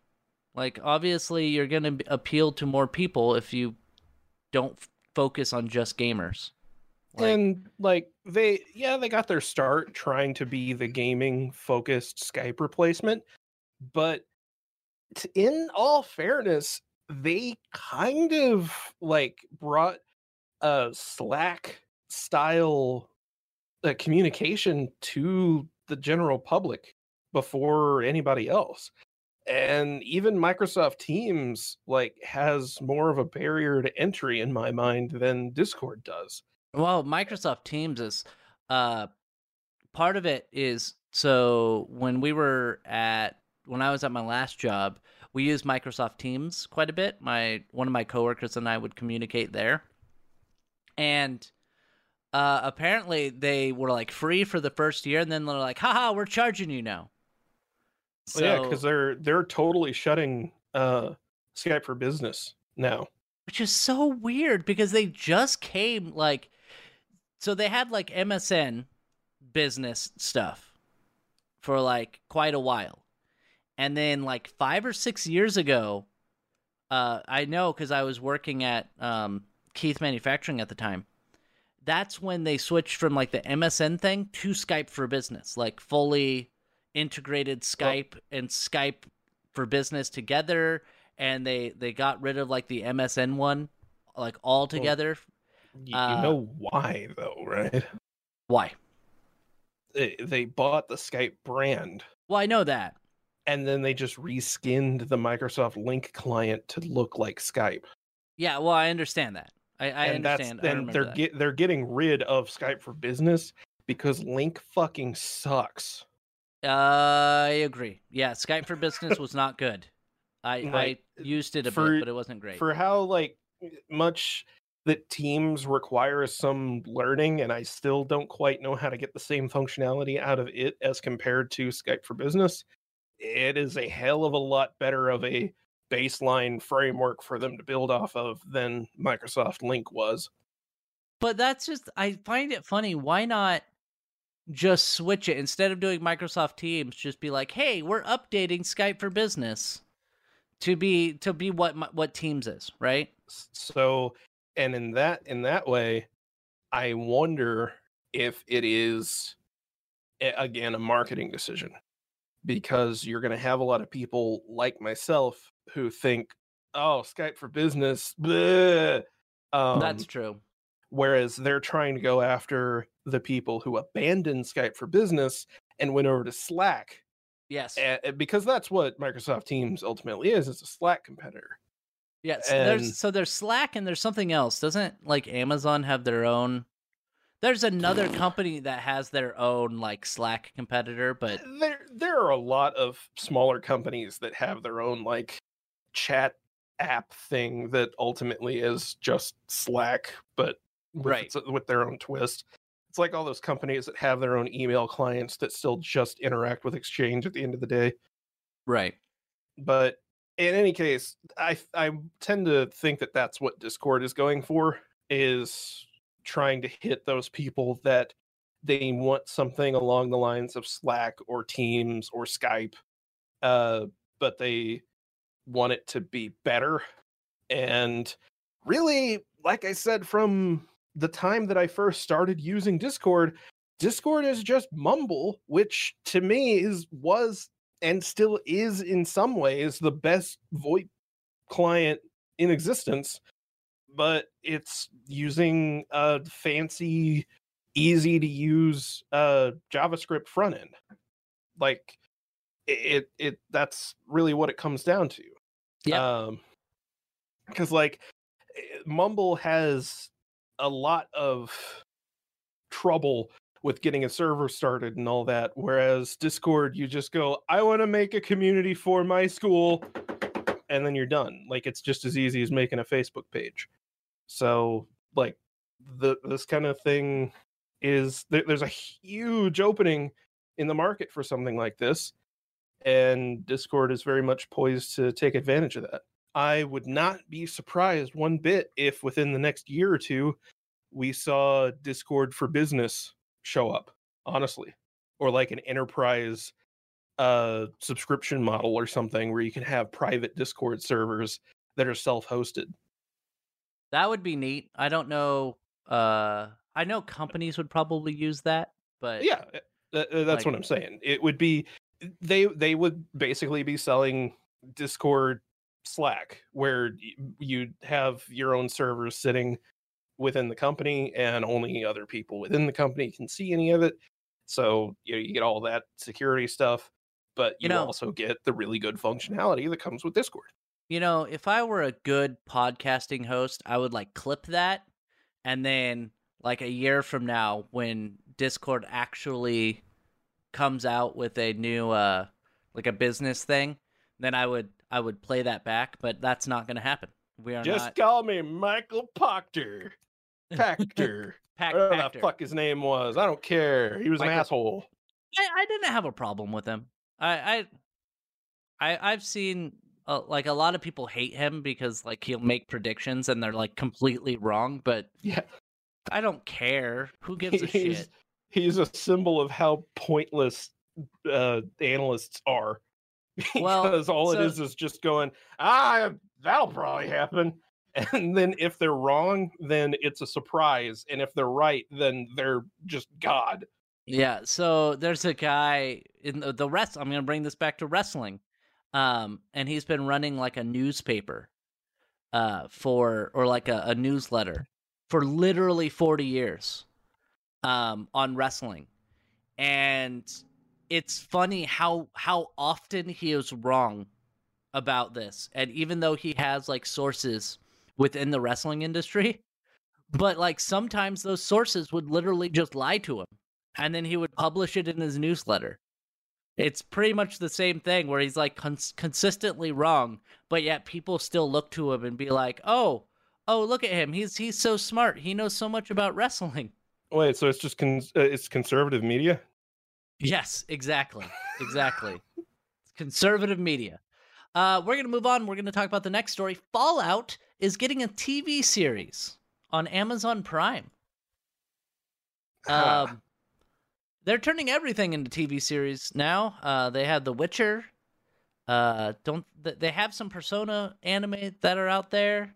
Like obviously you're going to appeal to more people if you don't f- focus on just gamers. Like- and like they yeah they got their start trying to be the gaming focused skype replacement but in all fairness they kind of like brought a slack style uh, communication to the general public before anybody else and even microsoft teams like has more of a barrier to entry in my mind than discord does Well, Microsoft Teams is uh part of it is so when we were at when I was at my last job, we used Microsoft Teams quite a bit. My one of my coworkers and I would communicate there. And uh apparently they were like free for the first year and then they're like, haha, we're charging you now. Well, yeah, because they're they're totally shutting uh Skype for Business now. which is so weird because they just came like so they had like MSN business stuff for like quite a while. And then like 5 or 6 years ago uh I know cuz I was working at um Keith Manufacturing at the time. That's when they switched from like the MSN thing to Skype for Business, like fully integrated Skype and Skype for Business together and they they got rid of like the MSN one like all together. Y- You, Uh, know why though, right? Why? They, they bought the Skype brand Well, I know that. and then they just reskinned the Microsoft Lync client to look like Skype. Yeah, well, I understand that. I, I and understand. that's I they're get they're getting rid of Skype for Business because Lync fucking sucks. I agree. Yeah, Skype for Business was not good. I Like, I used it a for- bit, but it wasn't great. for how like much that teams requires some learning and i still don't quite know how to get the same functionality out of it as compared to skype for business it is a hell of a lot better of a baseline framework for them to build off of than microsoft Lync was But that's just I find it funny. Why not just switch it instead of doing Microsoft Teams? Just be like, hey, we're updating Skype for Business to be to be what what Teams is, right? So and in that in that way i wonder if it is again a marketing decision because you're going to have a lot of people like myself who think oh skype for business bleh. Um, that's true. Whereas they're trying to go after the people who abandoned skype for business and went over to slack Yes. a- a- because that's what microsoft teams ultimately is it's a slack competitor Yes, And- there's so there's Slack and there's something else. Doesn't like Amazon have their own? There's another company that has their own like Slack competitor, but there there are a lot of smaller companies that have their own like chat app thing that ultimately is just Slack, but with, Right. with their own twist. It's like all those companies that have their own email clients that still just interact with Exchange at the end of the day. right. But in any case, I I tend to think that that's what Discord is going for is trying to hit those people that they want something along the lines of Slack or Teams or Skype, uh, but they want it to be better. And really, like I said, from the time that I first started using Discord, Discord is just Mumble, which to me is was and still is in some ways the best VoIP client in existence, but it's using a fancy, easy to use uh, JavaScript front end. Like it, it that's really what it comes down to. Yeah. Um, because like eh, Mumble has a lot of trouble with getting a server started and all that. Whereas Discord, you just go, I want to make a community for my school, and then you're done. Like it's just as easy as making a Facebook page. So like the this kind of thing is there, there's a huge opening in the market for something like this, and Discord is very much poised to take advantage of that. I would not be surprised one bit if within the next year or two we saw Discord for business show up, honestly, or like an enterprise uh subscription model or something where you can have private Discord servers that are self-hosted. That would be neat. I don't know. Uh, I know companies would probably use that, but Yeah, uh, uh, that's what I'm saying. It would be they they would basically be selling Discord Slack where you'd have your own servers sitting within the company and only other people within the company can see any of it. So you know, you get all that security stuff, but you, You know- also get the really good functionality that comes with Discord. you know, if I were a good podcasting host, I would like clip that, and then like a year from now, when Discord actually comes out with a new uh like a business thing, then I would I would play that back. But that's not going to happen. We are Just not. call me Michael Proctor. Pachter. Pack, Whatever the Pachter. fuck his name was. I don't care. He was an asshole. I, I didn't have a problem with him. I I, I I've seen uh, like a lot of people hate him because like he'll make predictions and they're like completely wrong, but Yeah. I don't care. Who gives a he's, shit? He's a symbol of how pointless uh, analysts are. Well, because all so- it is is just going, ah, that'll probably happen. And then if they're wrong, then it's a surprise. And if they're right, then they're just God. Yeah, so there's a guy in the, the rest. I'm gonna bring this back to wrestling, um, and he's been running like a newspaper, uh, for or like a, a newsletter for literally 40 years, um, on wrestling, and it's funny how how often he is wrong about this, and even though he has like sources within the wrestling industry, but like sometimes those sources would literally just lie to him and then he would publish it in his newsletter. It's pretty much the same thing where he's like cons- consistently wrong, but yet people still look to him and be like, "Oh, oh, look at him. He's he's so smart. He knows so much about wrestling." Wait, so it's just cons- uh, it's conservative media? Yes, exactly. Exactly. Conservative media. Uh, we're going to move on. We're going to talk about the next story. Fallout is getting a TV series on Amazon Prime. Um, they're turning everything into TV series now. Uh, they have The Witcher. Uh, don't th- they have some Persona anime that are out there?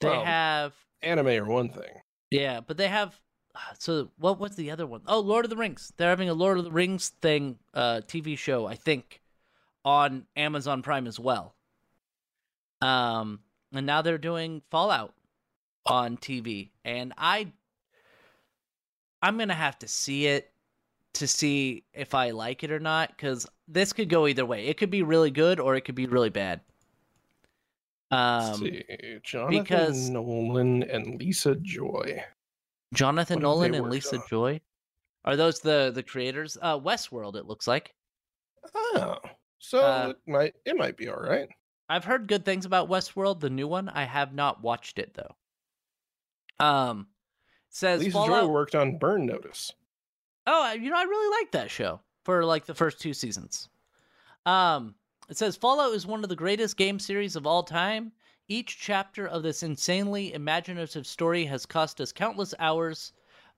They Well- have anime or one thing. yeah, but they have. So what was the other one? Oh, Lord of the Rings. They're having a Lord of the Rings thing, uh, TV show, I think, on Amazon Prime as well. Um, and now they're doing Fallout on TV, and I, I'm gonna have to see it to see if I like it or not, because this could go either way. It could be really good or it could be really bad. Let's Um, see, Jonathan because- Nolan and Lisa Joy. Jonathan What Nolan and Lisa on? Joy. Are those the the creators? Uh Westworld it looks like. Oh, so Uh, it might it might be all right. I've heard good things about Westworld, the new one. I have not watched it though. Um says Lisa Fallout Joy worked on Burn Notice. Oh, you know, I really like that show for like the first two seasons. Um, It says Fallout is one of the greatest game series of all time. Each chapter of this insanely imaginative story has cost us countless hours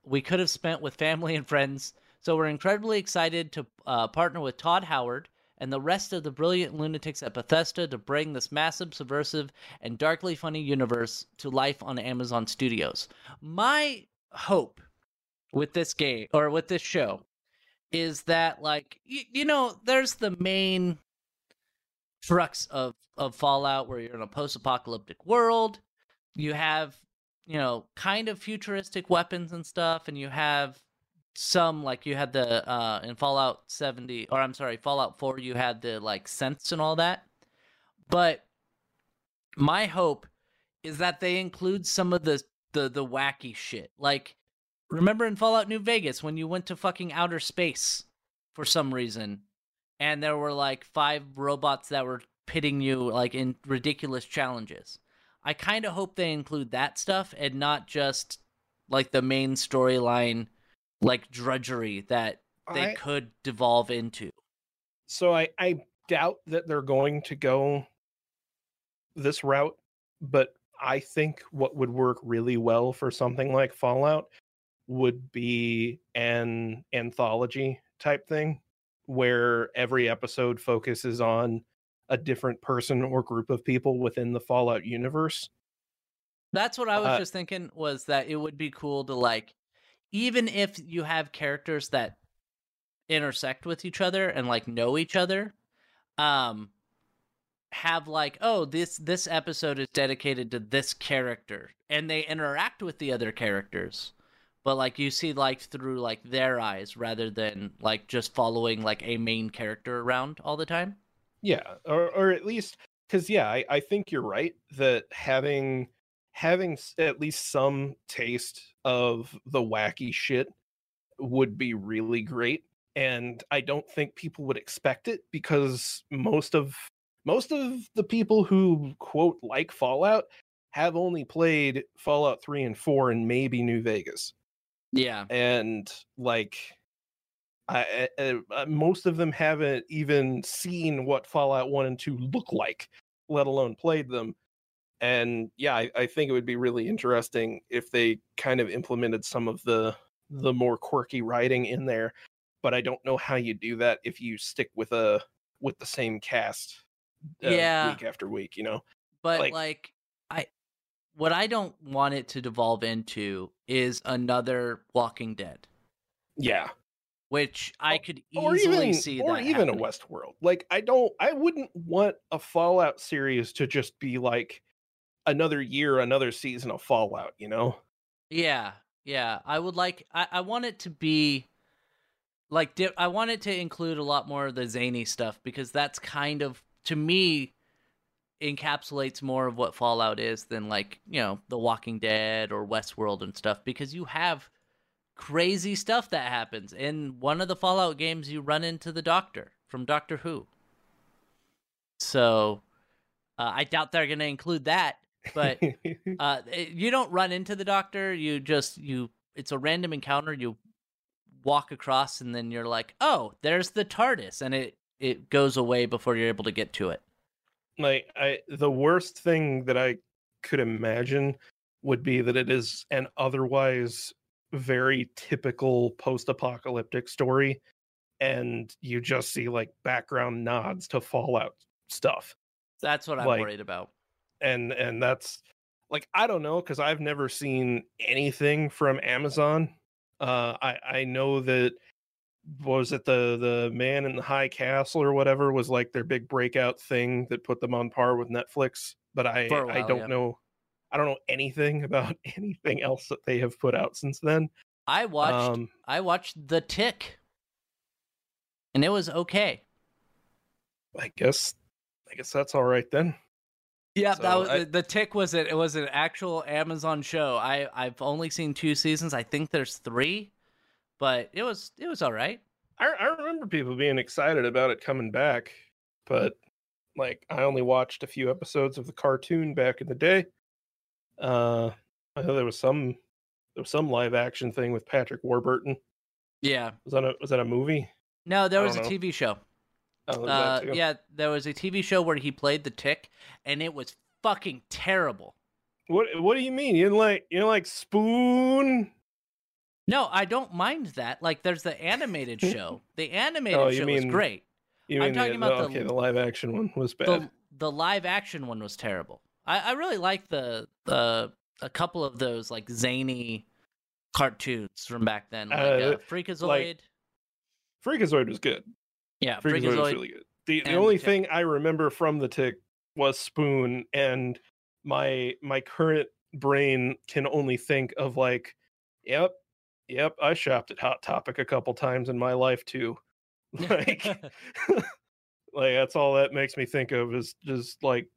we could have spent with family and friends. So we're incredibly excited to uh, partner with Todd Howard and the rest of the brilliant lunatics at Bethesda to bring this massive, subversive, and darkly funny universe to life on Amazon Studios. My hope with this game or with this show is that, like, you know, there's the main crux of of Fallout where you're in a post-apocalyptic world. You have, you know, kind of futuristic weapons and stuff, and you have some like you had the uh in Fallout 70 or I'm sorry, Fallout 4 you had the like synths and all that. But my hope is that they include some of the the the wacky shit. Like remember in Fallout New Vegas when you went to fucking outer space for some reason and there were like five robots that were pitting you like in ridiculous challenges. I kind of hope they include that stuff and not just like the main storyline like drudgery that they I- could devolve into. So I, I doubt that they're going to go this route, but I think what would work really well for something like Fallout would be an anthology type thing where every episode focuses on a different person or group of people within the Fallout universe. That's what I was Uh, just thinking was that it would be cool to like even if you have characters that intersect with each other and like know each other um have like oh this this episode is dedicated to this character and they interact with the other characters but like you see like through like their eyes rather than like just following like a main character around all the time? Yeah, or or at least because yeah, I, I think you're right that having having at least some taste of the wacky shit would be really great, and I don't think people would expect it because most of most of the people who quote like Fallout have only played Fallout 3 and 4 and maybe New Vegas yeah and like I, I, I- uh, most of them haven't even seen what Fallout 1 and 2 look like, let alone played them. And yeah, I, I think it would be really interesting if they kind of implemented some of the the more quirky writing in there. But I don't know how you do that if you stick with a with the same cast uh, Yeah. week after week, you know. But Like- like, what I don't want it to devolve into is another Walking Dead, Yeah. which I could or easily even see or that even happening. a Westworld. Like I don't I wouldn't want a Fallout series to just be like another year, another season of Fallout, you know? Yeah, yeah. I would like. I, I want it to be like. Di- I want it to include a lot more of the zany stuff because that's kind of to me encapsulates more of what Fallout is than like you know The Walking Dead or Westworld and stuff because you have crazy stuff that happens in one of the Fallout games. You run into the Doctor from Doctor Who. So uh, I doubt they're going to include that, but uh it- you don't run into the doctor you just you it's a random encounter you walk across and then you're like oh there's the tardis and it it goes away before you're able to get to it like I the worst thing that I could imagine would be that it is an otherwise very typical post-apocalyptic story and you just see like background nods to Fallout stuff. that's what i'm Like- worried about and and that's like I don't know because I've never seen anything from Amazon. Uh, I I know that was it the the man in the high castle or whatever was like their big breakout thing that put them on par with Netflix. But I For a I while, don't yeah. know I don't know anything about anything else that they have put out since then. i watched Um, i watched the tick and it was okay I guess I guess that's all right then. yeah that was I- the, the tick was it it was an actual amazon show i i've only seen two seasons i think there's three but it was it was all right I, I remember people being excited about it coming back, but like I only watched a few episodes of the cartoon back in the day. Uh, I know there was some there was some live action thing with Patrick Warburton. yeah Was that a was that a movie? no there was a know. tv show Oh, Uh, yeah, there was a TV show where he played the Tick, and it was fucking terrible. What What do you mean? You didn't like you didn't like Spoon? No, I don't mind that. Like, there's the animated show. The animated Oh, show was great. You I'm talking the, about the- okay? The live action one was bad. The the live action one was terrible. I, I really like the the a couple of those like zany cartoons from back then, like Uh, uh, Freakazoid. Freakazoid was good. yeah, Freakazoid, Freakazoid. was really good. The the only the thing I remember from the Tick was Spoon, and my my current brain can only think of like, yep, yep, I shopped at Hot Topic a couple times in my life too. Like, like that's all that makes me think of is just like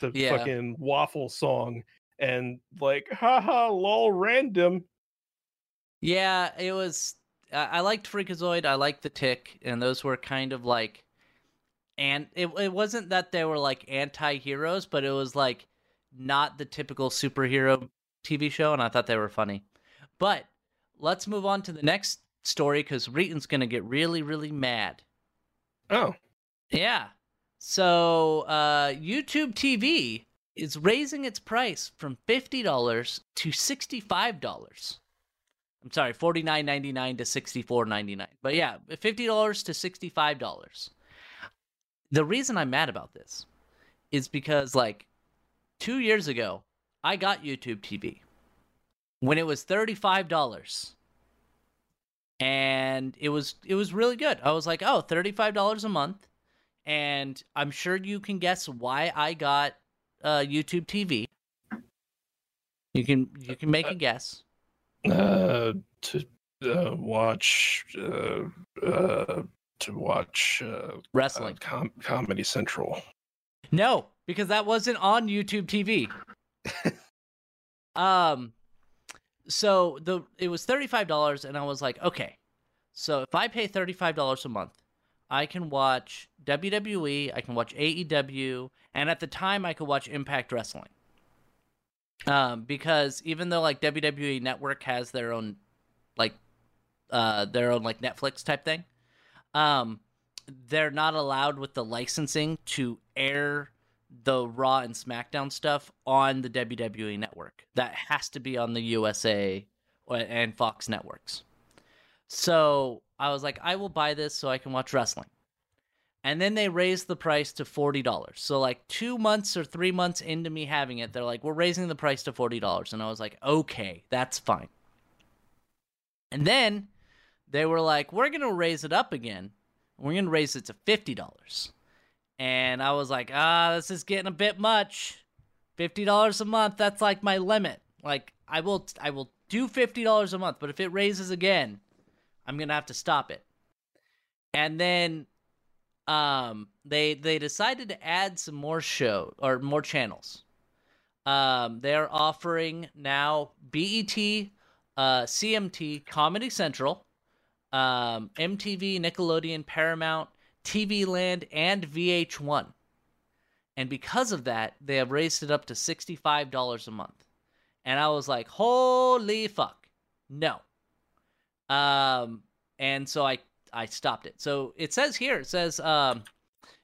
the Yeah. fucking waffle song and like, haha, lol, random. Yeah, it was. I I liked Freakazoid. I liked the Tick, and those were kind of like, and it it wasn't that they were like anti-heroes, but it was like not the typical superhero TV show, and I thought they were funny. But let's move on to the next story because Reetin's gonna get really, really mad. Oh, Yeah. So uh, YouTube TV is raising its price from fifty dollars to sixty-five dollars. I'm sorry, forty-nine ninety-nine to sixty-four ninety-nine. But yeah, fifty dollars to sixty-five dollars. The reason I'm mad about this is because like two years ago, I got YouTube TV when it was thirty-five dollars. And it was it was really good. I was like, oh, $35 a month and I'm sure you can guess why I got uh, YouTube TV. You can you can make a guess. uh, to uh, watch, uh, uh, to watch uh, uh, Wrestling. com- Comedy Central. No, because that wasn't on YouTube TV. um so the it was $35 and I was like, okay. So if I pay $35 a month, I can watch WWE, I can watch AEW, and at the time I could watch Impact Wrestling. Um because even though like WWE Network has their own like uh their own like Netflix type thing, um they're not allowed with the licensing to air the Raw and SmackDown stuff on the WWE network. That has to be on the USA and Fox networks. So I was like, I will buy this so I can watch wrestling. And then they raised the price to $40. So, like, two months or three months into me having it, they're like, we're raising the price to $40. And I was like, okay, that's fine. And then they were like, we're going to raise it up again. We're going to raise it to $50 and I was like, ah, this is getting a bit much. Fifty dollars a month, that's like my limit. Like I will I will do fifty dollars a month, but if it raises again, I'm gonna have to stop it. And then um they they decided to add some more show or more channels. Um they're offering now BET, uh CMT, Comedy Central, um MTV, Nickelodeon, Paramount, TV Land, and VH1. And because of that, they have raised it up to $65 a month. And I was like, holy fuck. No. Um, and so I I stopped it. So it says here, it says um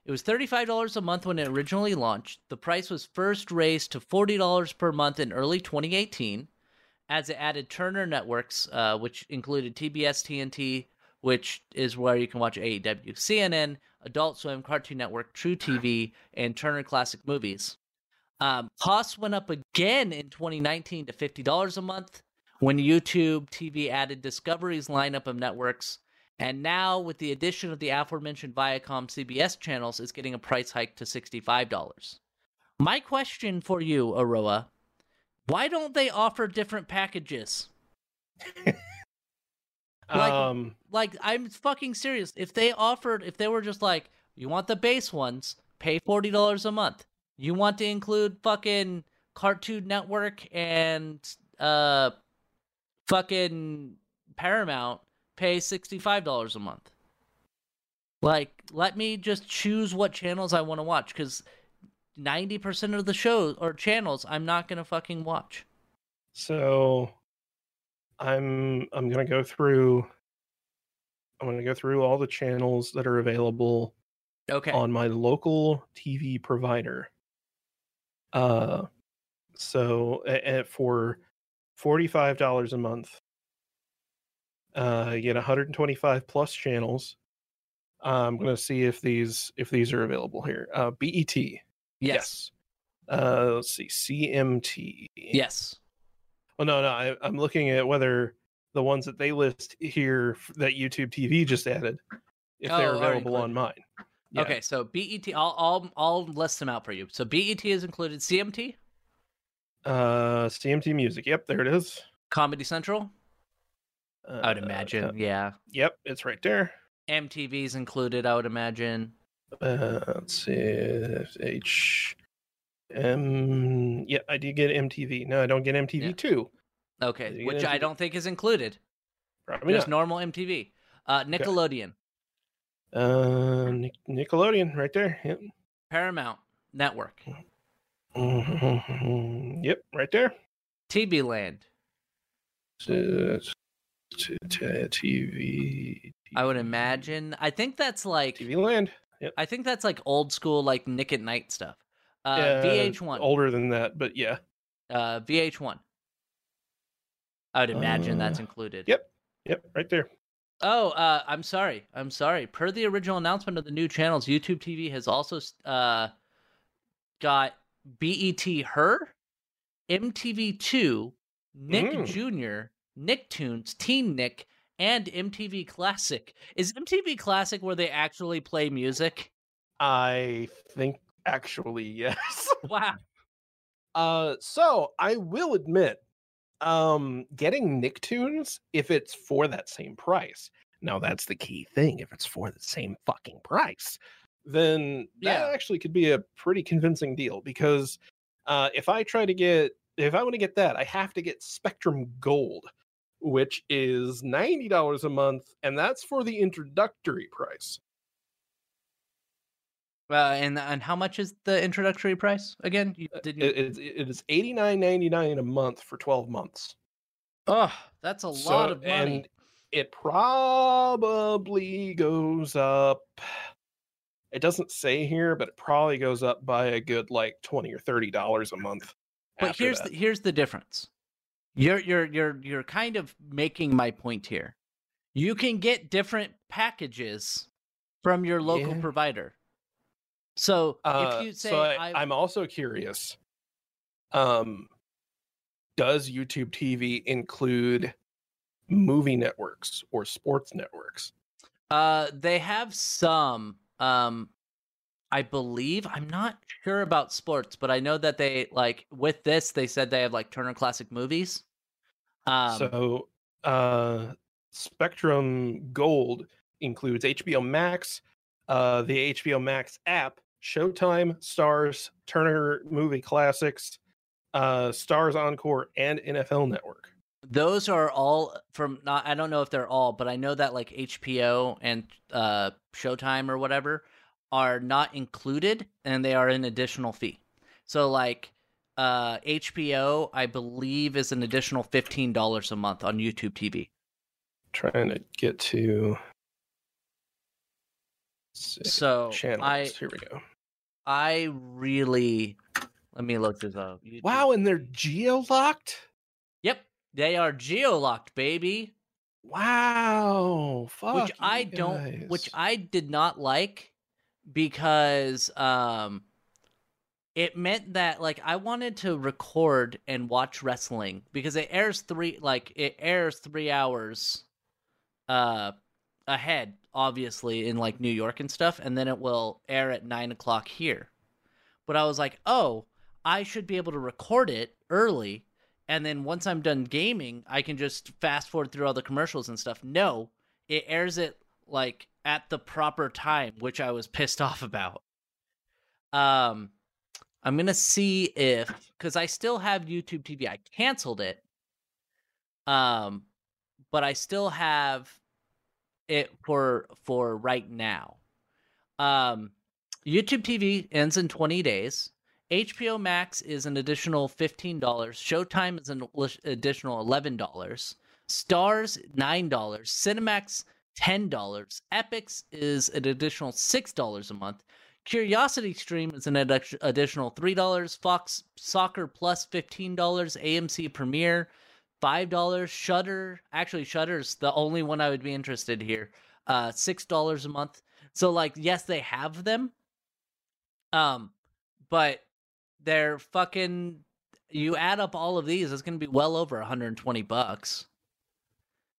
it was $35 a month when it originally launched. The price was first raised to $40 per month in early 2018 as it added Turner Networks, uh, which included TBS, TNT, which is where you can watch AEW, CNN, Adult Swim, Cartoon Network, truTV, and Turner Classic Movies. Um, costs went up again in 2019 to $50 a month when YouTube TV added Discovery's lineup of networks. And now, with the addition of the aforementioned Viacom CBS channels, is getting a price hike to $65. My question for you, Aroa why don't they offer different packages? Like- um, like I'm fucking serious. If they offered, if they were just like, you want the base ones, pay forty dollars a month. You want to include fucking Cartoon Network and uh, fucking Paramount, pay sixty five dollars a month. Like, let me just choose what channels I want to watch because ninety percent of the shows or channels I'm not gonna fucking watch. so I'm I'm gonna go through. I'm gonna go through all the channels that are available Okay. on my local TV provider. Uh, so a- a- for forty-five dollars a month, uh, you get 125 plus channels. I'm gonna see if these if these are available here. Uh, BET, yes. Uh, let's see, CMT. Yes. Oh no, no, I, I'm looking at whether the ones that they list here that YouTube TV just added, if Oh, they're available on mine. Yeah. Okay, so BET, I'll, I'll I'll list them out for you. So BET is included. CMT, Uh, CMT Music. Yep, there it is. Comedy Central. I would Uh, imagine. uh, yeah. Yep, it's right there. MTV is included. I would imagine. Uh, let's see. H M. Yeah, I did get MTV. No, I don't get MTV Yeah. two. Okay, get which I don't think is included. Probably Just not. normal MTV. Uh, Nickelodeon, Uh, Nic- Nickelodeon, right there. Yep. Paramount Network, Mhm. Yep, right there. TV Land. Uh, t- t- TV. I would imagine. I think that's like TV Land. Yep. I think that's like old school like Nick at Night stuff. Uh, Yeah, VH1. Older than that, but yeah. Uh, VH1. I would imagine that's Uh, included. yep. Yep, right there. Oh, uh, I'm sorry. I'm sorry. Per the original announcement of the new channels, YouTube TV has also uh, got BET Her, MTV2, Nick Mm. Jr., Nicktoons, Teen Nick, and MTV Classic. Is MTV Classic where they actually play music? I think actually yes. Wow. Uh, so I will admit, um, getting Nicktoons if it's for that same price. Now that's the key thing. If it's for the same fucking price, then that Yeah. actually could be a pretty convincing deal. Because uh, if I try to get, if I want to get that, I have to get Spectrum Gold, which is ninety dollars a month, and that's for the introductory price. Uh, and and how much is the introductory price again? You, you? It, it, it is eighty nine ninety nine a month for twelve months. oh, that's a lot of money. and it probably goes up. It doesn't say here, but it probably goes up by a good like twenty or thirty dollars a month. But here's that. the, here's the difference. You're you're you're you're kind of making my point here. You can get different packages from your local Yeah. provider. So Uh, if you say so I, I'm also curious. Um, does YouTube TV include movie networks or sports networks? uh they have some um I believe I'm not sure about sports, but I know that they like with this they said they have like Turner Classic Movies. Um so, uh, Spectrum Gold includes HBO Max, uh, the HBO Max app, Showtime, Starz, Turner Movie Classics, uh, Starz Encore, and NFL Network. those are all from not i don't know if they're all but i know that like HBO and uh showtime or whatever are not included and they are an additional fee so like uh hbo i believe is an additional $15 a month on youtube tv Trying to get to so channels. i Here we go. I really let me look this up YouTube- Wow, and they're geo locked. yep they are geo-locked baby Wow, fuck which you I don't, which. I did not like because um, it meant that like I wanted to record and watch wrestling because it airs three like it airs three hours uh ahead, obviously in like New York and stuff, and then it will air at nine o'clock here. But I was like, oh, I should be able to record it early and then once I'm done gaming, I can just fast forward through all the commercials and stuff. No, it airs it like at the proper time, which I was pissed off about. Um, I'm gonna see if because I still have YouTube TV. I canceled it. Um, but I still have it for for right now. Um, YouTube TV ends in 20 days. HBO Max is an additional $15. Showtime is an additional $11. Starz $9. Cinemax $10. Epix is an additional $6 a month. Curiosity Stream is an addi- additional $3. Fox Soccer Plus $15. AMC Premiere $5. Shudder, actually Shudder's the only one I would be interested here. Uh $6 a month. So like yes, they have them. Um but they're fucking you add up all of these it's going to be well over 120 bucks.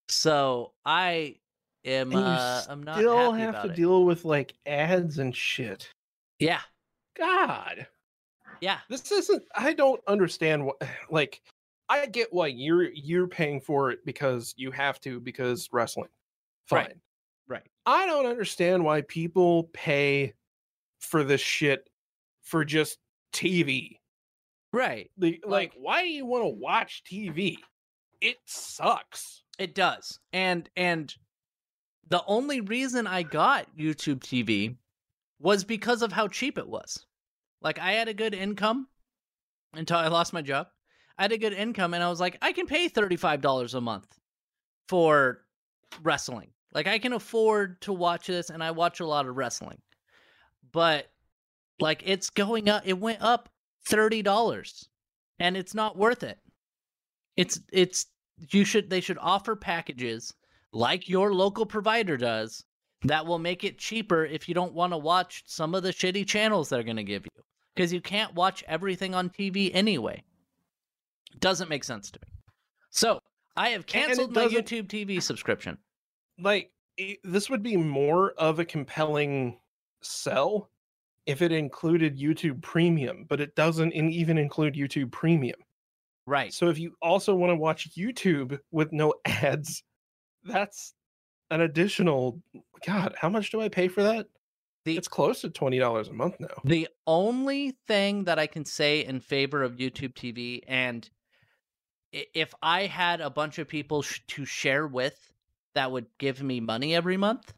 So I am uh, I'm not Still have to it. deal with like ads and shit. Yeah. God. Yeah. this isn't i don't understand what like i get why you're you're paying for it because you have to because wrestling fine Right. Right. i don't understand why people pay for this shit for just tv Right. like Like- why do you want to watch tv it sucks It does. And and the only reason I got YouTube TV was because of how cheap it was. Like I had a good income until I lost my job. I had a good income and I was like, I can pay $35 a month for wrestling. Like I can afford to watch this and I watch a lot of wrestling. But like it's going up it went up $30 and it's not worth it. It's it's you should they should offer packages like your local provider does that will make it cheaper if you don't want to watch some of the shitty channels they're going to give you because you can't watch everything on TV anyway. Doesn't make sense to me. So, I have canceled my YouTube TV subscription. like i- this would be more of a compelling sell if it included youtube premium but it doesn't even include youtube premium Right. So if you also want to watch YouTube with no ads, that's an additional God, how much do I pay for that? The- it's close to twenty dollars a month now. The only thing that I can say in favor of YouTube TV, and if I had a bunch of people sh- to share with that would give me money every month,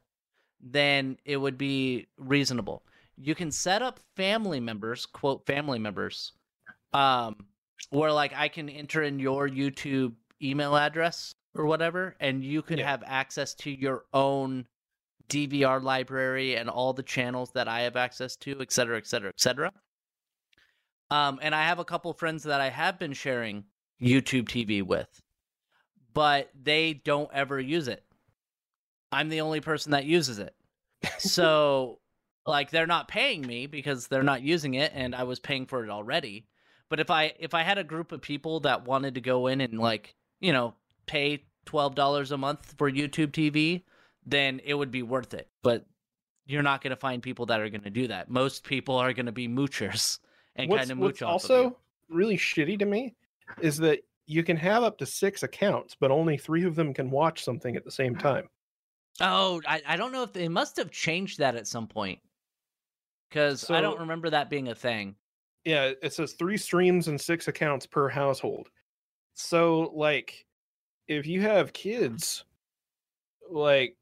then it would be reasonable. You can set up family members, quote, family members, um, where like I can enter in your YouTube email address or whatever, and you can Yeah. have access to your own DVR library and all the channels that I have access to, et cetera, et cetera, et cetera. Um, and I have a couple friends that I have been sharing YouTube TV with, but they don't ever use it. I'm the only person that uses it. So, like, they're not paying me because they're not using it, and I was paying for it already. But if I if I had a group of people that wanted to go in and like you know pay twelve dollars a month for YouTube TV, then it would be worth it. But you're not going to find people that are going to do that. Most people are going to be moochers and kind of what's mooch off also of really shitty to me is that you can have up to six accounts, but only three of them can watch something at the same ah. time. Oh, I, I don't know if they must have changed that at some point because I don't remember that being a thing. Yeah, it says three streams and six accounts per household. So, like, if you have kids, like,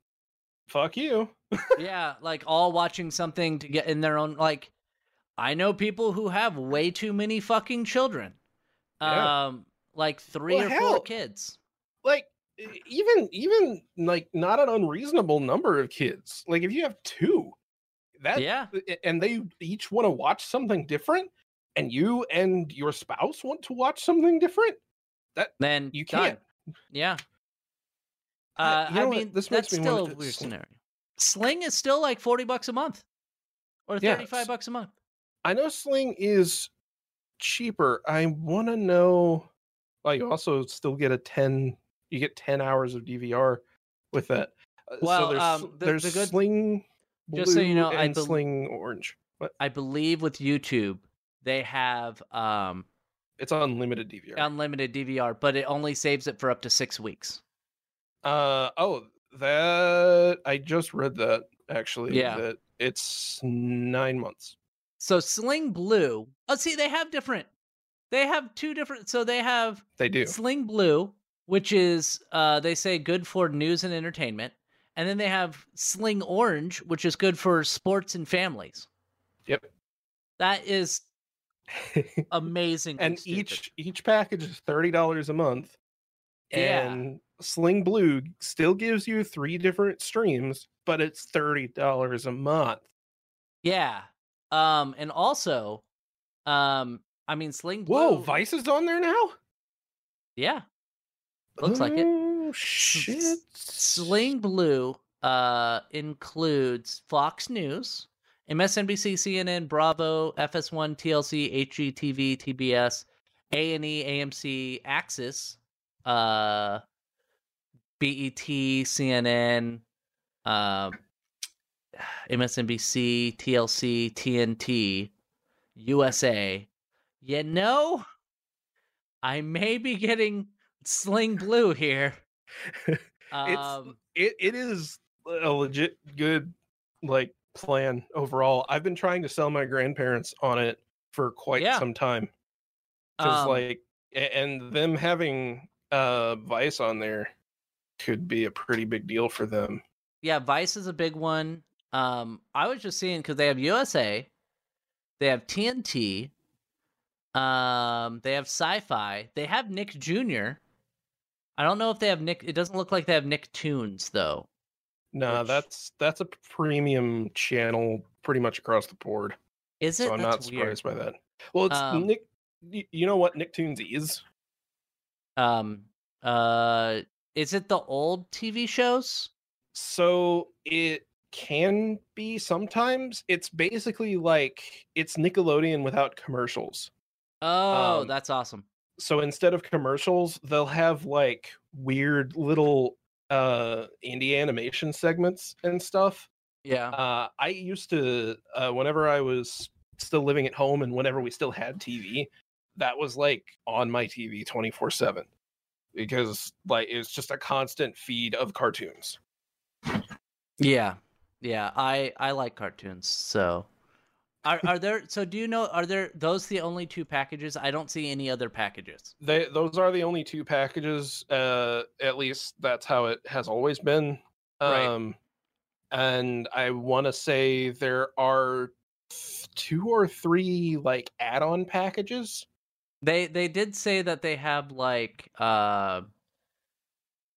fuck you. yeah, like all watching something to get in their own like I know people who have way too many fucking children. Yeah. Um like 3 Well, or hell, 4 kids. like even even like not an unreasonable number of kids like if you have two that yeah. and they each want to watch something different and you and your spouse want to watch something different that Then you can't Yeah. I- Uh, you know I what? mean, This makes that's me still a weird Sling- scenario. Sling is still like 40 bucks a month or Yeah, bucks a month. i know sling is cheaper i want to know well you also still get a 10 you get 10 hours of dvr with that Uh, Well, so there's, um, the- there's the good- sling just so you know, I bel- sling orange but I believe with YouTube, they have um, it's unlimited dvr unlimited DVR, but it only saves it for up to six weeks. Uh oh, that I just read that actually. Yeah. that it's nine months. So Sling Blue, oh, see, they have different. They have two different. So they have They do. Sling Blue, which is uh, they say good for news and entertainment, and then they have Sling Orange, which is good for sports and families. Yep. That is amazing. and each each package is thirty dollars a month. Yeah. And Sling Blue still gives you three different streams, but it's thirty dollars a month. Yeah. Um, and also, um, I mean, Sling Blue. Whoa, Vice is on there now. Yeah, Looks like it. Oh shit! Sling Blue uh includes Fox News, MSNBC, CNN, Bravo, FS1, TLC, HGTV, TBS, A&E, AMC, Axis, uh BET, CNN, uh, MSNBC, TLC, TNT, USA. You know, I may be getting Sling Blue here. Um, It it is a legit good like plan overall. I've been trying to sell my grandparents on it for quite Yeah. some time. Because um, like and them having uh Vice on there could be a pretty big deal for them. yeah, Vice is a big one. Um, I was just seeing because they have USA, they have TNT, um, they have Sci-Fi, they have Nick Jr. I don't know if they have Nick. It doesn't look like they have Nicktoons though. Nah, Which- that's that's a premium channel pretty much across the board. Is it? So I'm That's not weird. surprised by that. Well, it's Um, Nick. You know what Nick Nicktoons is? Um, uh, is it the old TV shows? So it can be sometimes. It's basically like it's Nickelodeon without commercials. Oh, Um, that's awesome. So instead of commercials, they'll have like weird little uh indie animation segments and stuff. Yeah. Uh I used to uh whenever I was still living at home and whenever we still had TV, that was like on my TV 24/7 because like it was just a constant feed of cartoons. Yeah, yeah. I I like cartoons. So, are are there? So do you know? Are there those the only two packages? I don't see any other packages. They those are the only two packages. Uh, at least that's how it has always been. Right. Um, and I want to say there are two or three like add-on packages. They they did say that they have like uh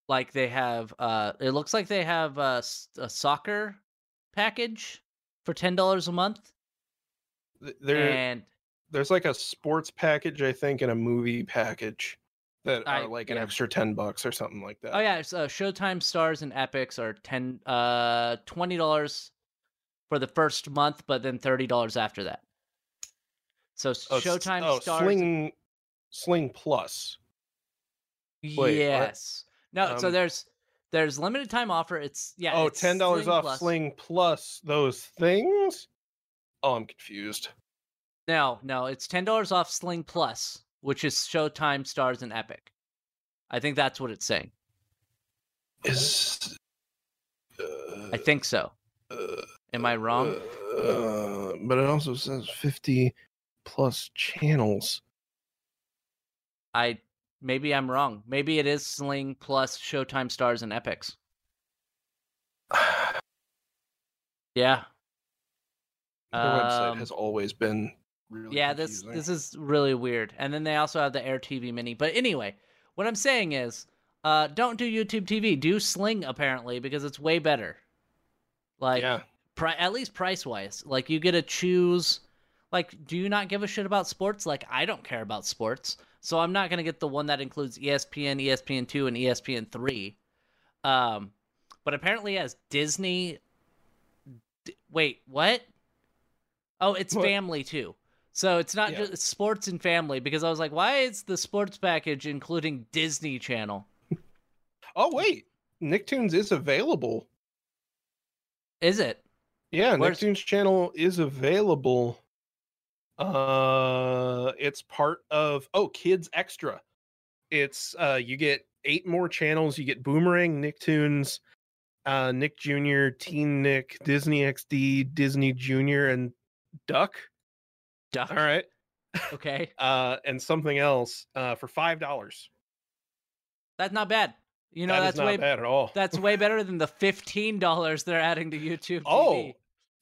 like they have uh it looks like they have a soccer package for ten dollars a month There, and there's like a sports package, I think, and a movie package that I- are like an yeah. extra ten bucks or something like that. oh yeah it's, uh, Showtime Starz and Epix are ten uh twenty dollars for the first month but then thirty dollars after that. So Oh, Showtime oh, Starz Sling, Sling Plus. Wait, what? yes no so Um, there's there's limited time offer it's yeah oh, it's ten dollars off Plus. Sling Plus those things. Oh, I'm confused. No, no, it's ten dollars off Sling Plus, which is Showtime, Starz, and Epic. I think that's what it's saying. Is I think so. uh, Am I wrong? Uh, but it also says 50 plus channels. I maybe I'm wrong. Maybe it is Sling Plus, Showtime, Starz, and Epix. Yeah. Website Um, has always been really yeah this this is really weird and then they also have the air tv mini but anyway what i'm saying is uh don't do youtube tv do sling apparently because it's way better like yeah. pri- at least price wise like you get to choose like do you not give a shit about sports like i don't care about sports so i'm not going to get the one that includes espn espn2 and E espn3 um but apparently it has disney D- wait what oh it's What? family too so it's not Yeah. just sports and family because i was like why is the sports package including disney channel Oh wait, Nicktoons is available. is it Yeah, Where's- Nicktoons channel is available. Uh, it's part of oh Kids Extra. It's uh you get eight more channels. You get Boomerang, Nicktoons, uh, Nick Jr., Teen Nick, Disney XD, Disney Junior, and Duck. duck All right. okay Uh, and something else uh for five dollars. that's not bad you know That that's not way bad at all. That's way better than the fifteen dollars they're adding to YouTube. Oh, TV.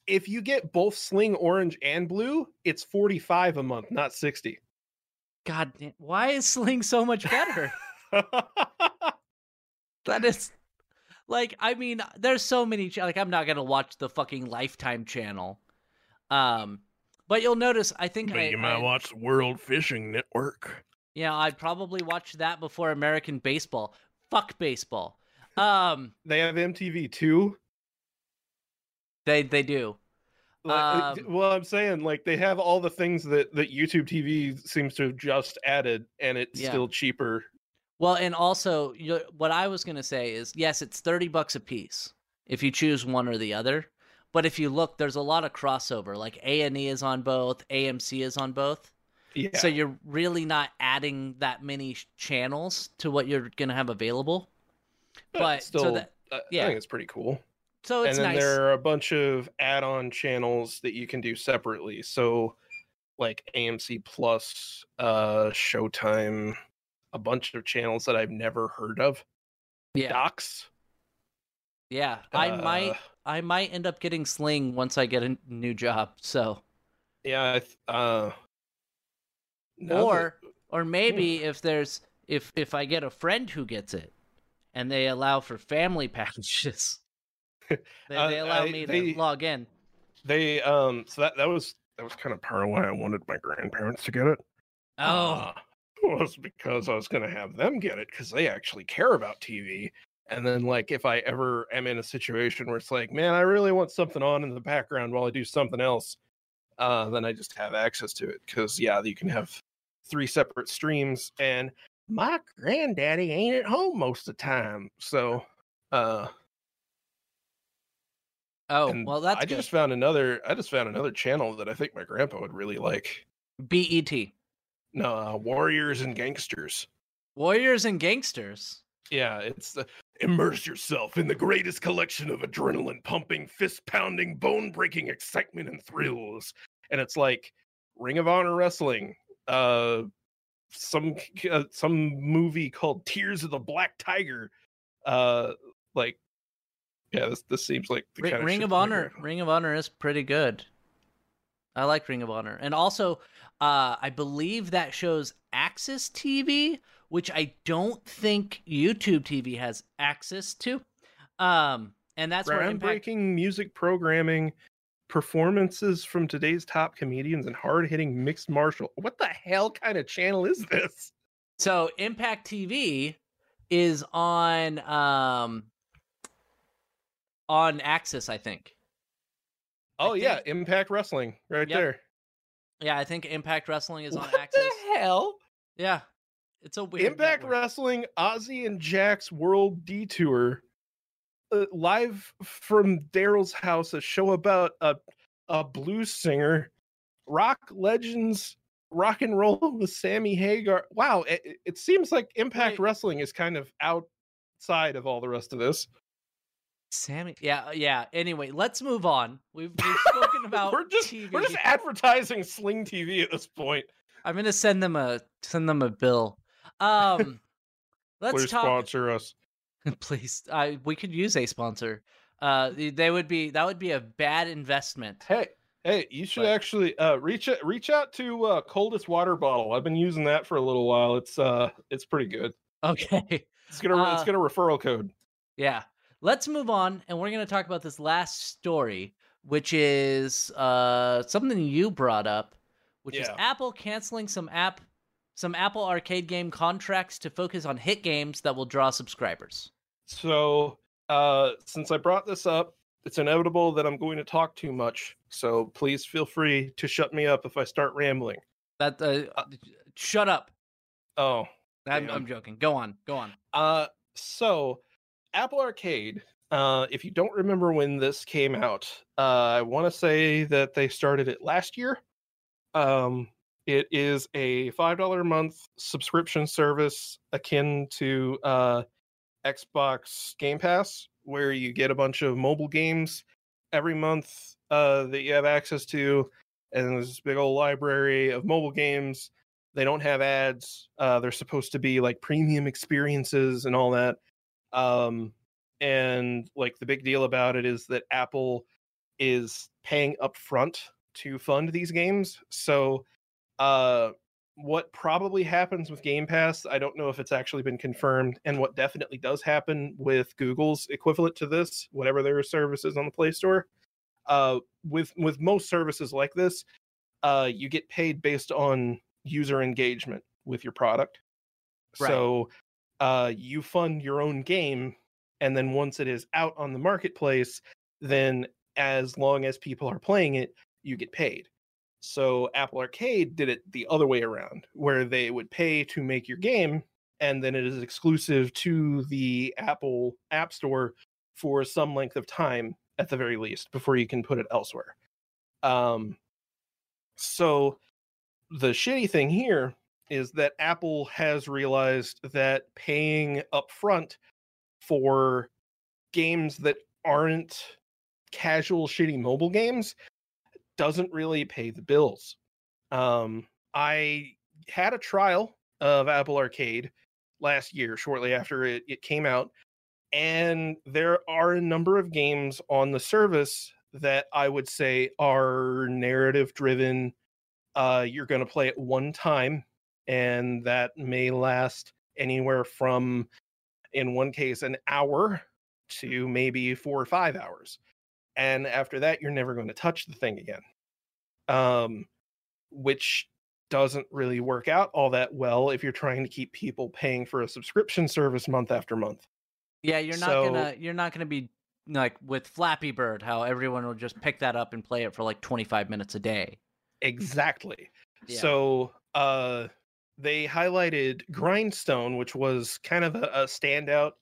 If you get both Sling Orange and Blue, it's forty five a month, not sixty. God, why is Sling so much better? That is like I mean, there's so many ch- like I'm not gonna watch the fucking Lifetime channel. Um, but you'll notice I think but I, you might I- watch World Fishing Network. yeah I'd probably watch that before American baseball. Fuck baseball. Um, They have MTV too. They they do. Like, Um, well, I'm saying like they have all the things that that YouTube TV seems to have just added, and it's Yeah. still cheaper. Well, and also what I was gonna say is yes, it's thirty bucks a piece if you choose one or the other. But if you look, there's a lot of crossover. Like A and E is on both, AMC is on both. Yeah. So you're really not adding that many channels to what you're gonna have available. But still, so that yeah. I think it's pretty cool. So it's and then nice. there are a bunch of add-on channels that you can do separately. So, like AMC Plus, uh, Showtime, a bunch of channels that I've never heard of. Yeah, Docs. yeah. I might uh, I might end up getting Sling once I get a new job. So Yeah. I th- Uh, now that- or or maybe if there's if if I get a friend who gets it and they allow for family packages, they, Uh, they allow I- me to log in. they um so that that was that was kind of part of why I wanted my grandparents to get it. Oh, uh, was because I was going to have them get it because they actually care about TV. And then, like, if I ever am in a situation where it's like, man, I really want something on in the background while I do something else, uh, then I just have access to it. Because, yeah, you can have three separate streams, and my granddaddy ain't at home most of the time. So, uh, oh, and well that's I good. just found another. I just found another channel that I think my grandpa would really like. BET No, uh, Warriors and Gangsters. Warriors and Gangsters. Yeah, it's the immerse yourself in the greatest collection of adrenaline pumping, fist pounding, bone breaking excitement and thrills. And it's like Ring of Honor wrestling, uh some uh, some movie called Tears of the Black Tiger. Uh like yeah, this this seems like the Ri- kind of Ring shit of Honor. grandpa- Ring of Honor is pretty good. I like Ring of Honor, and also, uh, I believe that shows AXS TV, which I don't think YouTube TV has access to. Um, and that's where Impact. music programming, performances from today's top comedians, and hard hitting mixed martial. What the hell kind of channel is this? So Impact TV is on um on AXS, I think. I Oh yeah, think- Impact Wrestling right Yep, there. Yeah, I think Impact Wrestling is on AXS. what the hell? Yeah, it's a weird Impact network. Wrestling, Ozzy and Jack's World Detour, uh, live from Daryl's house, a show about a a blues singer, rock legends, rock and roll with Sammy Hagar. Wow, it, it- it seems like Impact Wait. Wrestling is kind of outside of all the rest of this. Sammy, yeah, yeah. Anyway, let's move on. We've, we've spoken about we're just TV. we're just advertising Sling TV at this point. I'm gonna send them a send them a bill. Um, let's Please talk. sponsor us. Please, I we could use a sponsor. Uh, they would be that would be a bad investment. Hey, hey, you should But- actually uh reach out reach out to uh coldest water bottle. I've been using that for a little while. It's uh it's pretty good. Okay, It's gonna Uh, it's gonna referral code. yeah. Let's move on, and we're gonna talk about this last story, which is uh something you brought up, which is Apple canceling some app some Apple Arcade game contracts to focus on hit games that will draw subscribers. So uh since I brought this up, it's inevitable that I'm going to talk too much. So please feel free to shut me up if I start rambling. That uh, shut up. Oh, I'm, I'm joking. Go on. Go on. Uh, so Apple Arcade. Uh, if you don't remember when this came out, uh, I want to say that they started it last year. Um, it is a five dollar a month subscription service akin to uh, Xbox Game Pass, where you get a bunch of mobile games every month uh, that you have access to, and there's this big old library of mobile games they don't have ads uh they're supposed to be like premium experiences and all that um and like the big deal about it is that apple is paying up front to fund these games so uh what probably happens with Game Pass, I don't know if it's actually been confirmed, and what definitely does happen with Google's equivalent to this, whatever their service is on the Play Store. Uh, with with most services like this, uh, you get paid based on user engagement with your product. Right. So uh, you fund your own game, and then once it is out on the marketplace, then as long as people are playing it, you get paid. So Apple Arcade did it the other way around, where they would pay to make your game, and then it is exclusive to the Apple App Store for some length of time, at the very least, before you can put it elsewhere. Um, so the shitty thing here is that Apple has realized that paying upfront for games that aren't casual shitty mobile games doesn't really pay the bills. Um, I had a trial of Apple Arcade last year, shortly after it, it came out, and there are a number of games on the service that I would say are narrative driven. Uh, you're going to play it one time, and that may last anywhere from, in one case, an hour to maybe four or five hours and after that you're never going to touch the thing again um which doesn't really work out all that well if you're trying to keep people paying for a subscription service month after month Yeah, you're not So- gonna you're not gonna be like with Flappy Bird, how everyone will just pick that up and play it for like 25 minutes a day. exactly Yeah. so uh they highlighted grindstone which was kind of a, a standout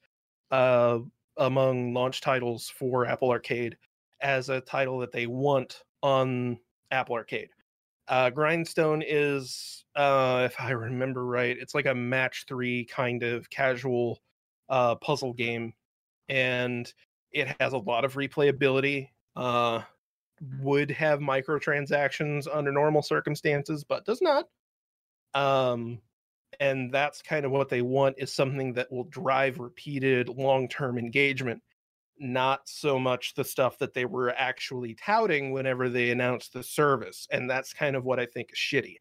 uh among launch titles for apple arcade as a title that they want on apple arcade uh grindstone is uh if i remember right it's like a match three kind of casual uh puzzle game and it has a lot of replayability uh would have microtransactions under normal circumstances, but does not. Um, and that's kind of what they want is something that will drive repeated long-term engagement, not so much the stuff that they were actually touting whenever they announced the service. And that's kind of what I think is shitty.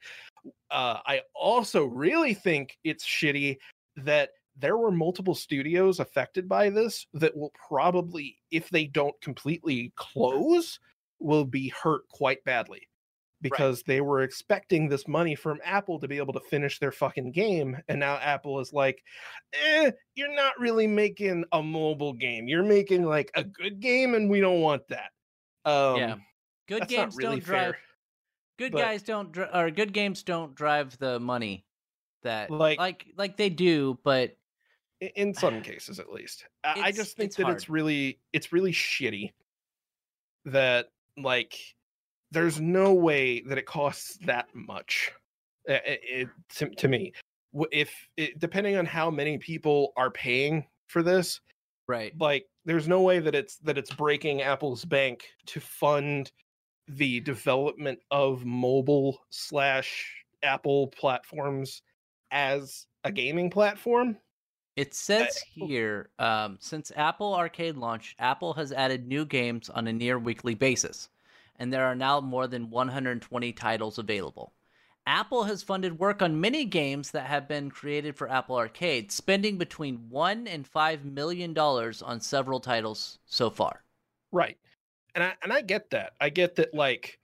Uh, I also really think it's shitty that there were multiple studios affected by this that will probably, if they don't completely close, will be hurt quite badly because they were expecting this money from Apple to be able to finish their fucking game. And now Apple is like, eh, you're not really making a mobile game. You're making like a good game, and we don't want that. Um, yeah. Good games really don't drive fair. good but- guys don't dri- or good games don't drive the money that Like- like like they do, but in some cases at least I- just think that it's really it's really shitty that like there's no way that it costs that much it, it, to, to me if it, depending on how many people are paying for this right. like there's no way that it's that it's breaking apple's bank to fund the development of mobile slash apple platforms as a gaming platform It says oh. here, um, since Apple Arcade launched, Apple has added new games on a near weekly basis, and there are now more than 120 titles available. Apple has funded work on many games that have been created for Apple Arcade, spending between one and five million dollars on several titles so far. Right. And I and I get that. I get that like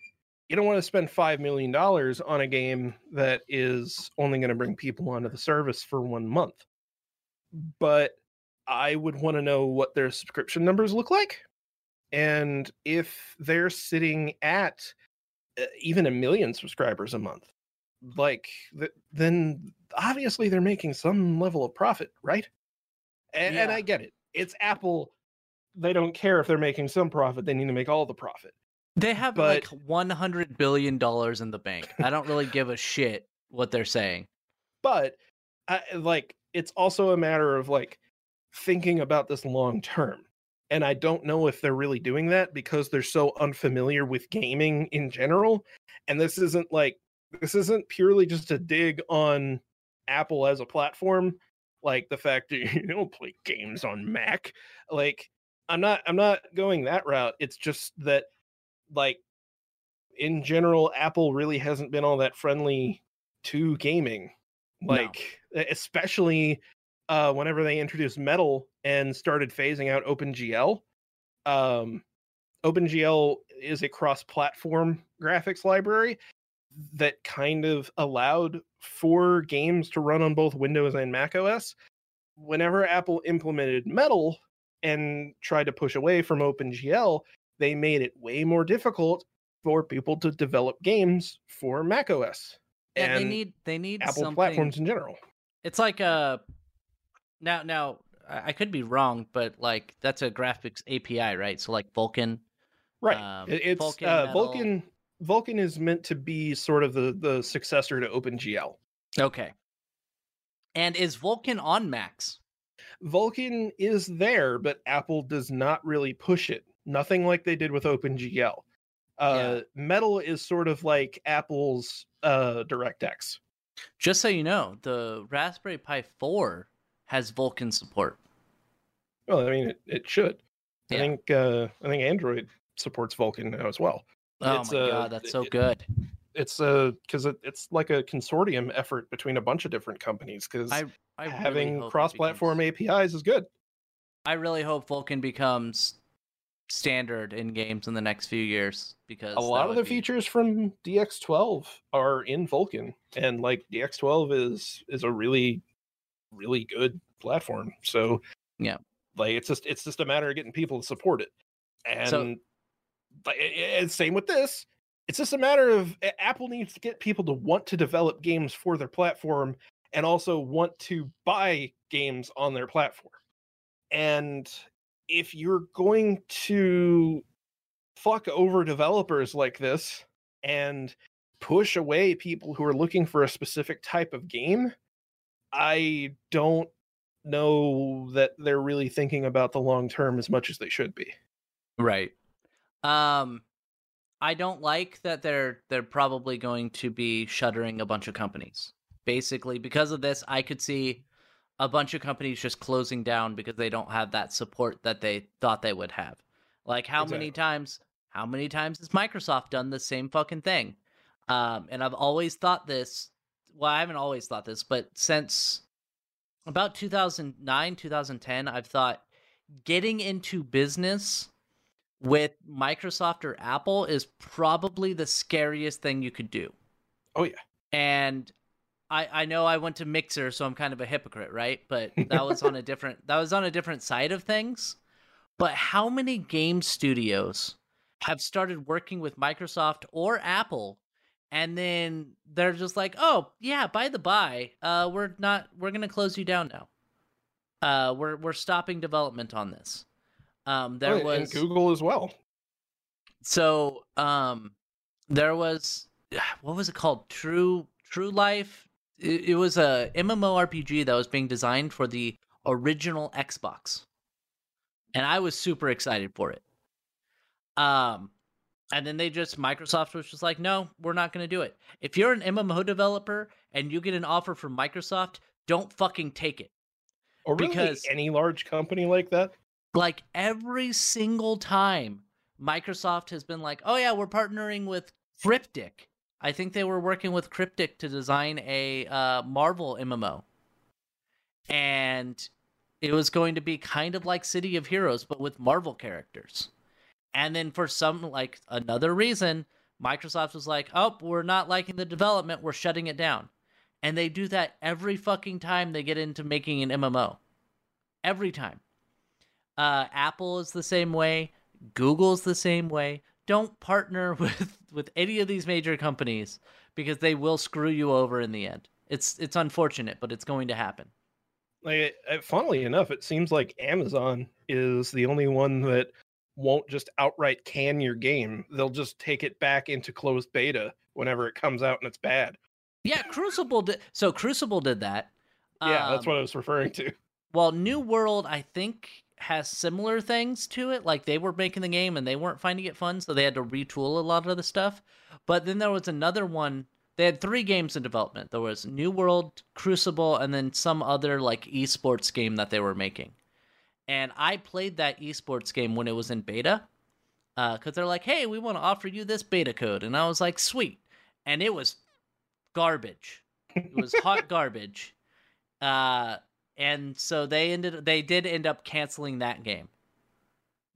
you don't want to spend 5 million dollars on a game that is only going to bring people onto the service for 1 month. But I would want to know what their subscription numbers look like and if they're sitting at uh, even a million subscribers a month. Like th- then obviously they're making some level of profit, right? And, and I get it. It's Apple they don't care if they're making some profit they need to make all the profit They have But- like 100 billion dollars in the bank. I don't really give a shit what they're saying. but I, like it's also a matter of like thinking about this long term and i don't know if they're really doing that because they're so unfamiliar with gaming in general and this isn't like this isn't purely just a dig on apple as a platform like the fact that you don't play games on mac like i'm not i'm not going that route it's just that like in general apple really hasn't been all that friendly to gaming. Like e- especially uh whenever they introduced Metal and started phasing out OpenGL. Um OpenGL is a cross-platform graphics library that kind of allowed for games to run on both Windows and Mac OS. Whenever Apple implemented Metal and tried to push away from OpenGL, they made it way more difficult for people to develop games for Mac OS Yeah, they and need they need Apple platforms in general. It's like a now now I could be wrong, but like that's a graphics API, right? So like Vulkan. Right. Um, it's Vulkan uh, Vulkan. Vulkan is meant to be sort of the the successor to OpenGL. Okay. And is Vulkan on Macs? Vulkan is there, but Apple does not really push it. Nothing like they did with OpenGL. Uh, Metal is sort of like Apple's uh, DirectX. Just so you know, the Raspberry Pi 4 has Vulkan support. Well, I mean, it, it should. I think uh, I think Android supports Vulkan now as well. Oh It's, my uh, god, that's so it- good. It's uh because it, it's like a consortium effort between a bunch of different companies. Because I, I really having hope cross-platform becomes- APIs is good. I really hope Vulkan becomes standard in games in the next few years because a lot of the be- features from DX12 are in Vulkan, and like DX12 is is a really really good platform. So Yeah. like it's just it's just a matter of getting people to support it, and So- like, it- same with this. It's just a matter of Apple needs to get people to want to develop games for their platform and also want to buy games on their platform. And if you're going to fuck over developers like this and push away people who are looking for a specific type of game, I don't know that they're really thinking about the long term as much as they should be. Right. Um I don't like that they're they're probably going to be shuttering a bunch of companies. Basically, because of this, I could see a bunch of companies just closing down because they don't have that support that they thought they would have. Like how many times how many times has Microsoft done the same fucking thing? Um and I've always thought this well, I haven't always thought this, but since about 2009, 2010, I've thought getting into business with Microsoft or Apple is probably the scariest thing you could do. Oh, yeah. And I I know I went to Mixer, so I'm kind of a hypocrite, right? But that was on a different that was on a different side of things. But how many game studios have started working with Microsoft or Apple and then they're just like, "Oh, yeah, by the by, uh we're not we're going to close you down now. Uh we're we're stopping development on this." Um there Oh, was and Google as well. so um there was what was it called true true life it, it was a mmorpg that was being designed for the original xbox and i was super excited for it um and then they just microsoft was just like no we're not going to do it if you're an mmo developer and you get an offer from microsoft don't fucking take it Or really because- any large company like that. like every single time Microsoft has been like, "Oh yeah, we're partnering with Cryptic." I think they were working with Cryptic to design a uh, Marvel MMO, and it was going to be kind of like City of Heroes, but with Marvel characters. And then for some like another reason, Microsoft was like, "Oh, we're not liking the development. We're shutting it down." And they do that every fucking time they get into making an MMO. Every time. Uh, Apple is the same way. Google's the same way. Don't partner with with any of these major companies because they will screw you over in the end. It's it's unfortunate, but it's going to happen. Like, funnily enough, it seems like Amazon is the only one that won't just outright can your game. They'll just take it back into closed beta whenever it comes out and it's bad. Yeah, Crucible did. So Crucible did that. Yeah, that's Um, what I was referring to. Well, New World, I think, has similar things to it. Like they were making the game and they weren't finding it fun, so they had to retool a lot of the stuff. But then there was another one. They had three games in development. There was New World, Crucible, and then some other like esports game that they were making. And I played that esports game when it was in beta, because they're like, "Hey, we want to offer you this beta code," and I was like, "Sweet," and it was garbage. It was hot garbage. Uh, and so they ended. They did end up canceling that game.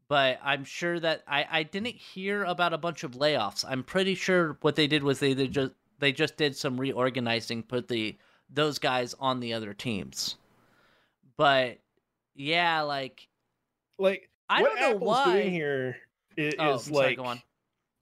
But I'm sure that I I didn't hear about a bunch of layoffs. I'm pretty sure what they did was they, they just they just did some reorganizing, put the those guys on the other teams. But yeah, like Like I what don't know Apple's why. doing here is, Oh, I'm sorry, like go on.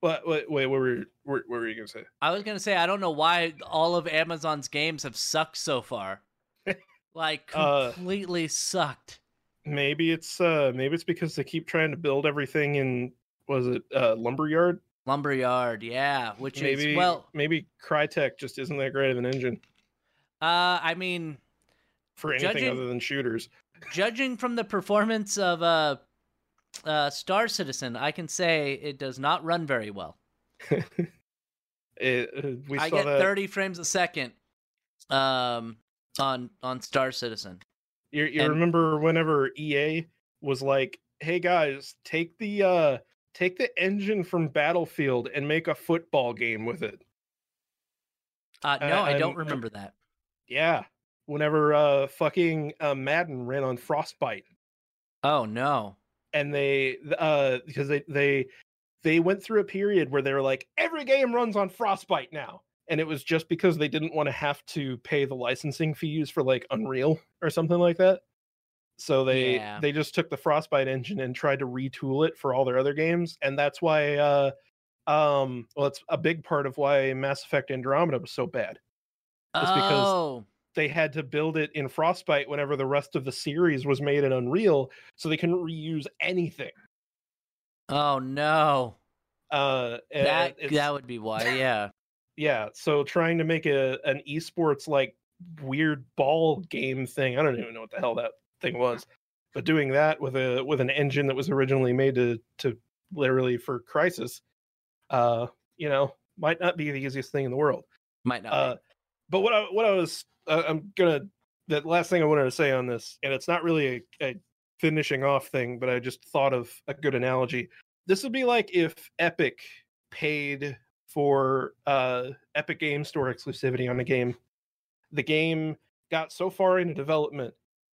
What, what wait what were what, what were you gonna say? I was gonna say I don't know why all of Amazon's games have sucked so far. like Uh, completely sucked. Maybe it's uh maybe it's because they keep trying to build everything in was it uh lumberyard? Lumberyard, yeah. Which Maybe is well, maybe Crytek just isn't that great of an engine uh, I mean, for anything Judging- other than shooters. judging from the performance of uh, uh, Star Citizen, I can say it does not run very well. It, uh, we I get that 30 frames a second um, on on Star Citizen. You, you And- remember whenever EA was like, "Hey guys, take the uh take the engine from Battlefield and make a football game with it." Uh, no, I don't remember that. Yeah. Whenever uh fucking uh, Madden ran on Frostbite Oh no. and they uh because they they they went through a period where they were like every game runs on Frostbite now. And it was just because they didn't want to have to pay the licensing fees for like Unreal or something like that. So they Yeah. they just took the Frostbite engine and tried to retool it for all their other games, and that's why uh um well it's a big part of why Mass Effect Andromeda was so bad. It's because- oh, They had to build it in Frostbite whenever the rest of the series was made in Unreal, so they couldn't reuse anything. oh no. Uh That that would be why. Yeah. yeah so trying to make a an esports like weird ball game thing i don't even know what the hell that thing was but doing that with a with an engine that was originally made to to literally for Crysis uh you know might not be the easiest thing in the world Might not. uh. But what i what i was uh, i'm gonna the last thing i wanted to say on this and it's not really a, a finishing off thing but i just thought of a good analogy. This would be like if epic paid for uh epic game store exclusivity on a game. The game got so far into development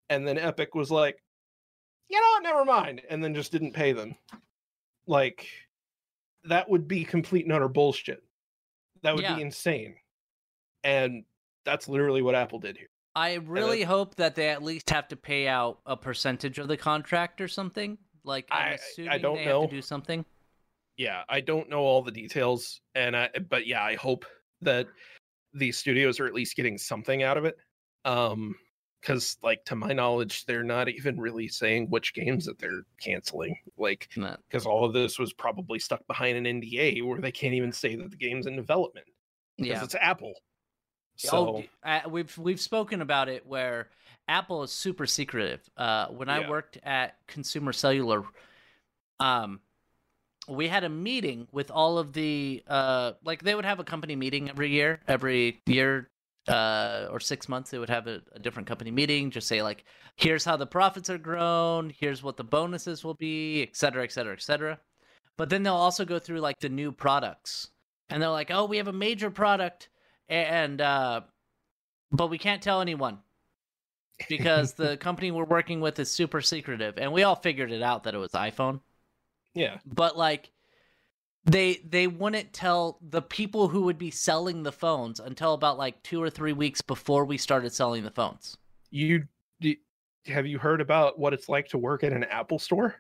and then epic was like you know what? Never mind and then just didn't pay them. Like that would be complete and utter bullshit. That would Yeah. be insane and that's literally what apple did here I really hope that they at least have to pay out a percentage of the contract or something. Like I'm I- I don't they know. have to do something. yeah i don't know all the details and i but yeah i hope that these studios are at least getting something out of it um because like to my knowledge they're not even really saying which games that they're canceling like because all of this was probably stuck behind an nda where they can't even say that the game's in development because Yeah. it's apple so Oh, uh, we've we've spoken about it where Apple is super secretive. Uh, when I worked at Consumer Cellular, um, we had a meeting with all of the uh, like they would have a company meeting every year, every year uh, or six months. They would have a, a different company meeting. Just say like, here's how the profits are grown. Here's what the bonuses will be, et cetera, et cetera, et cetera. But then they'll also go through like the new products, and they're like, oh, we have a major product and uh but we can't tell anyone because the company we're working with is super secretive and we all figured it out that it was iphone. Yeah. But like they they wouldn't tell the people who would be selling the phones until about like two or three weeks before we started selling the phones. You have you heard about what it's like to work at an apple store?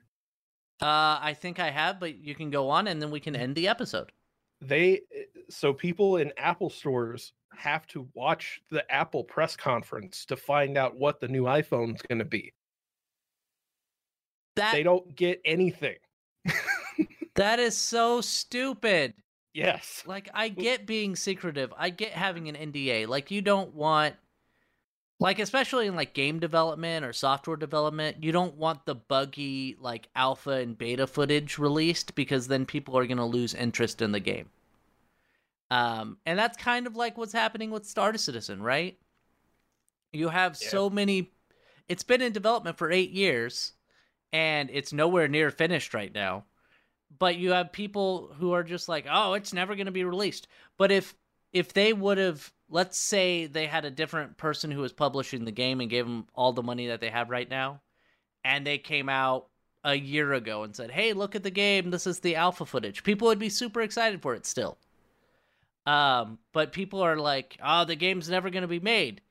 Uh i think i have but you can go on and then we can end the episode they so people in apple stores have to watch the apple press conference to find out what the new iphone's going to be that they don't get anything that is so stupid yes Like I get being secretive. I get having an NDA. Like you don't want like especially in like game development or software development, you don't want the buggy like alpha and beta footage released because then people are going to lose interest in the game. Um and that's kind of like what's happening with Star Citizen, right? You have Yeah. so many it's been in development for 8 years and it's nowhere near finished right now but you have people who are just like, "Oh, it's never going to be released." But if if they would have, let's say they had a different person who was publishing the game and gave them all the money that they have right now, and they came out a year ago and said, "Hey, look at the game. This is the alpha footage." People would be super excited for it still. Um, but people are like, "Oh, the game's never going to be made."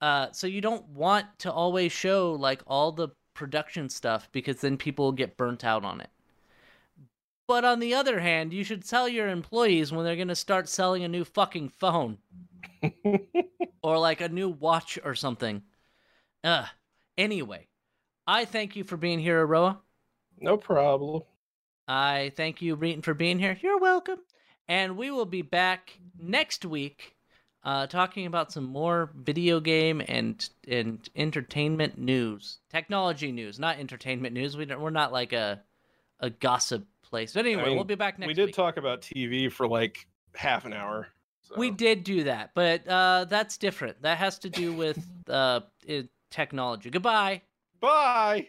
Uh, so you don't want to always show like all the production stuff because then people get burnt out on it. But on the other hand, you should tell your employees when they're going to start selling a new fucking phone or like a new watch or something. Ugh. Anyway, I thank you for being here, Aroa. No problem. I thank you, Reetin, for being here. You're welcome. And we will be back next week uh, talking about some more video game and and entertainment news, technology news, not entertainment news. We don't, we're not like a a gossip place. But anyway, I mean, we'll be back next week. we did week. talk about TV for like half an hour. So. We did do that, but uh, that's different. That has to do with uh, technology. Goodbye. Bye.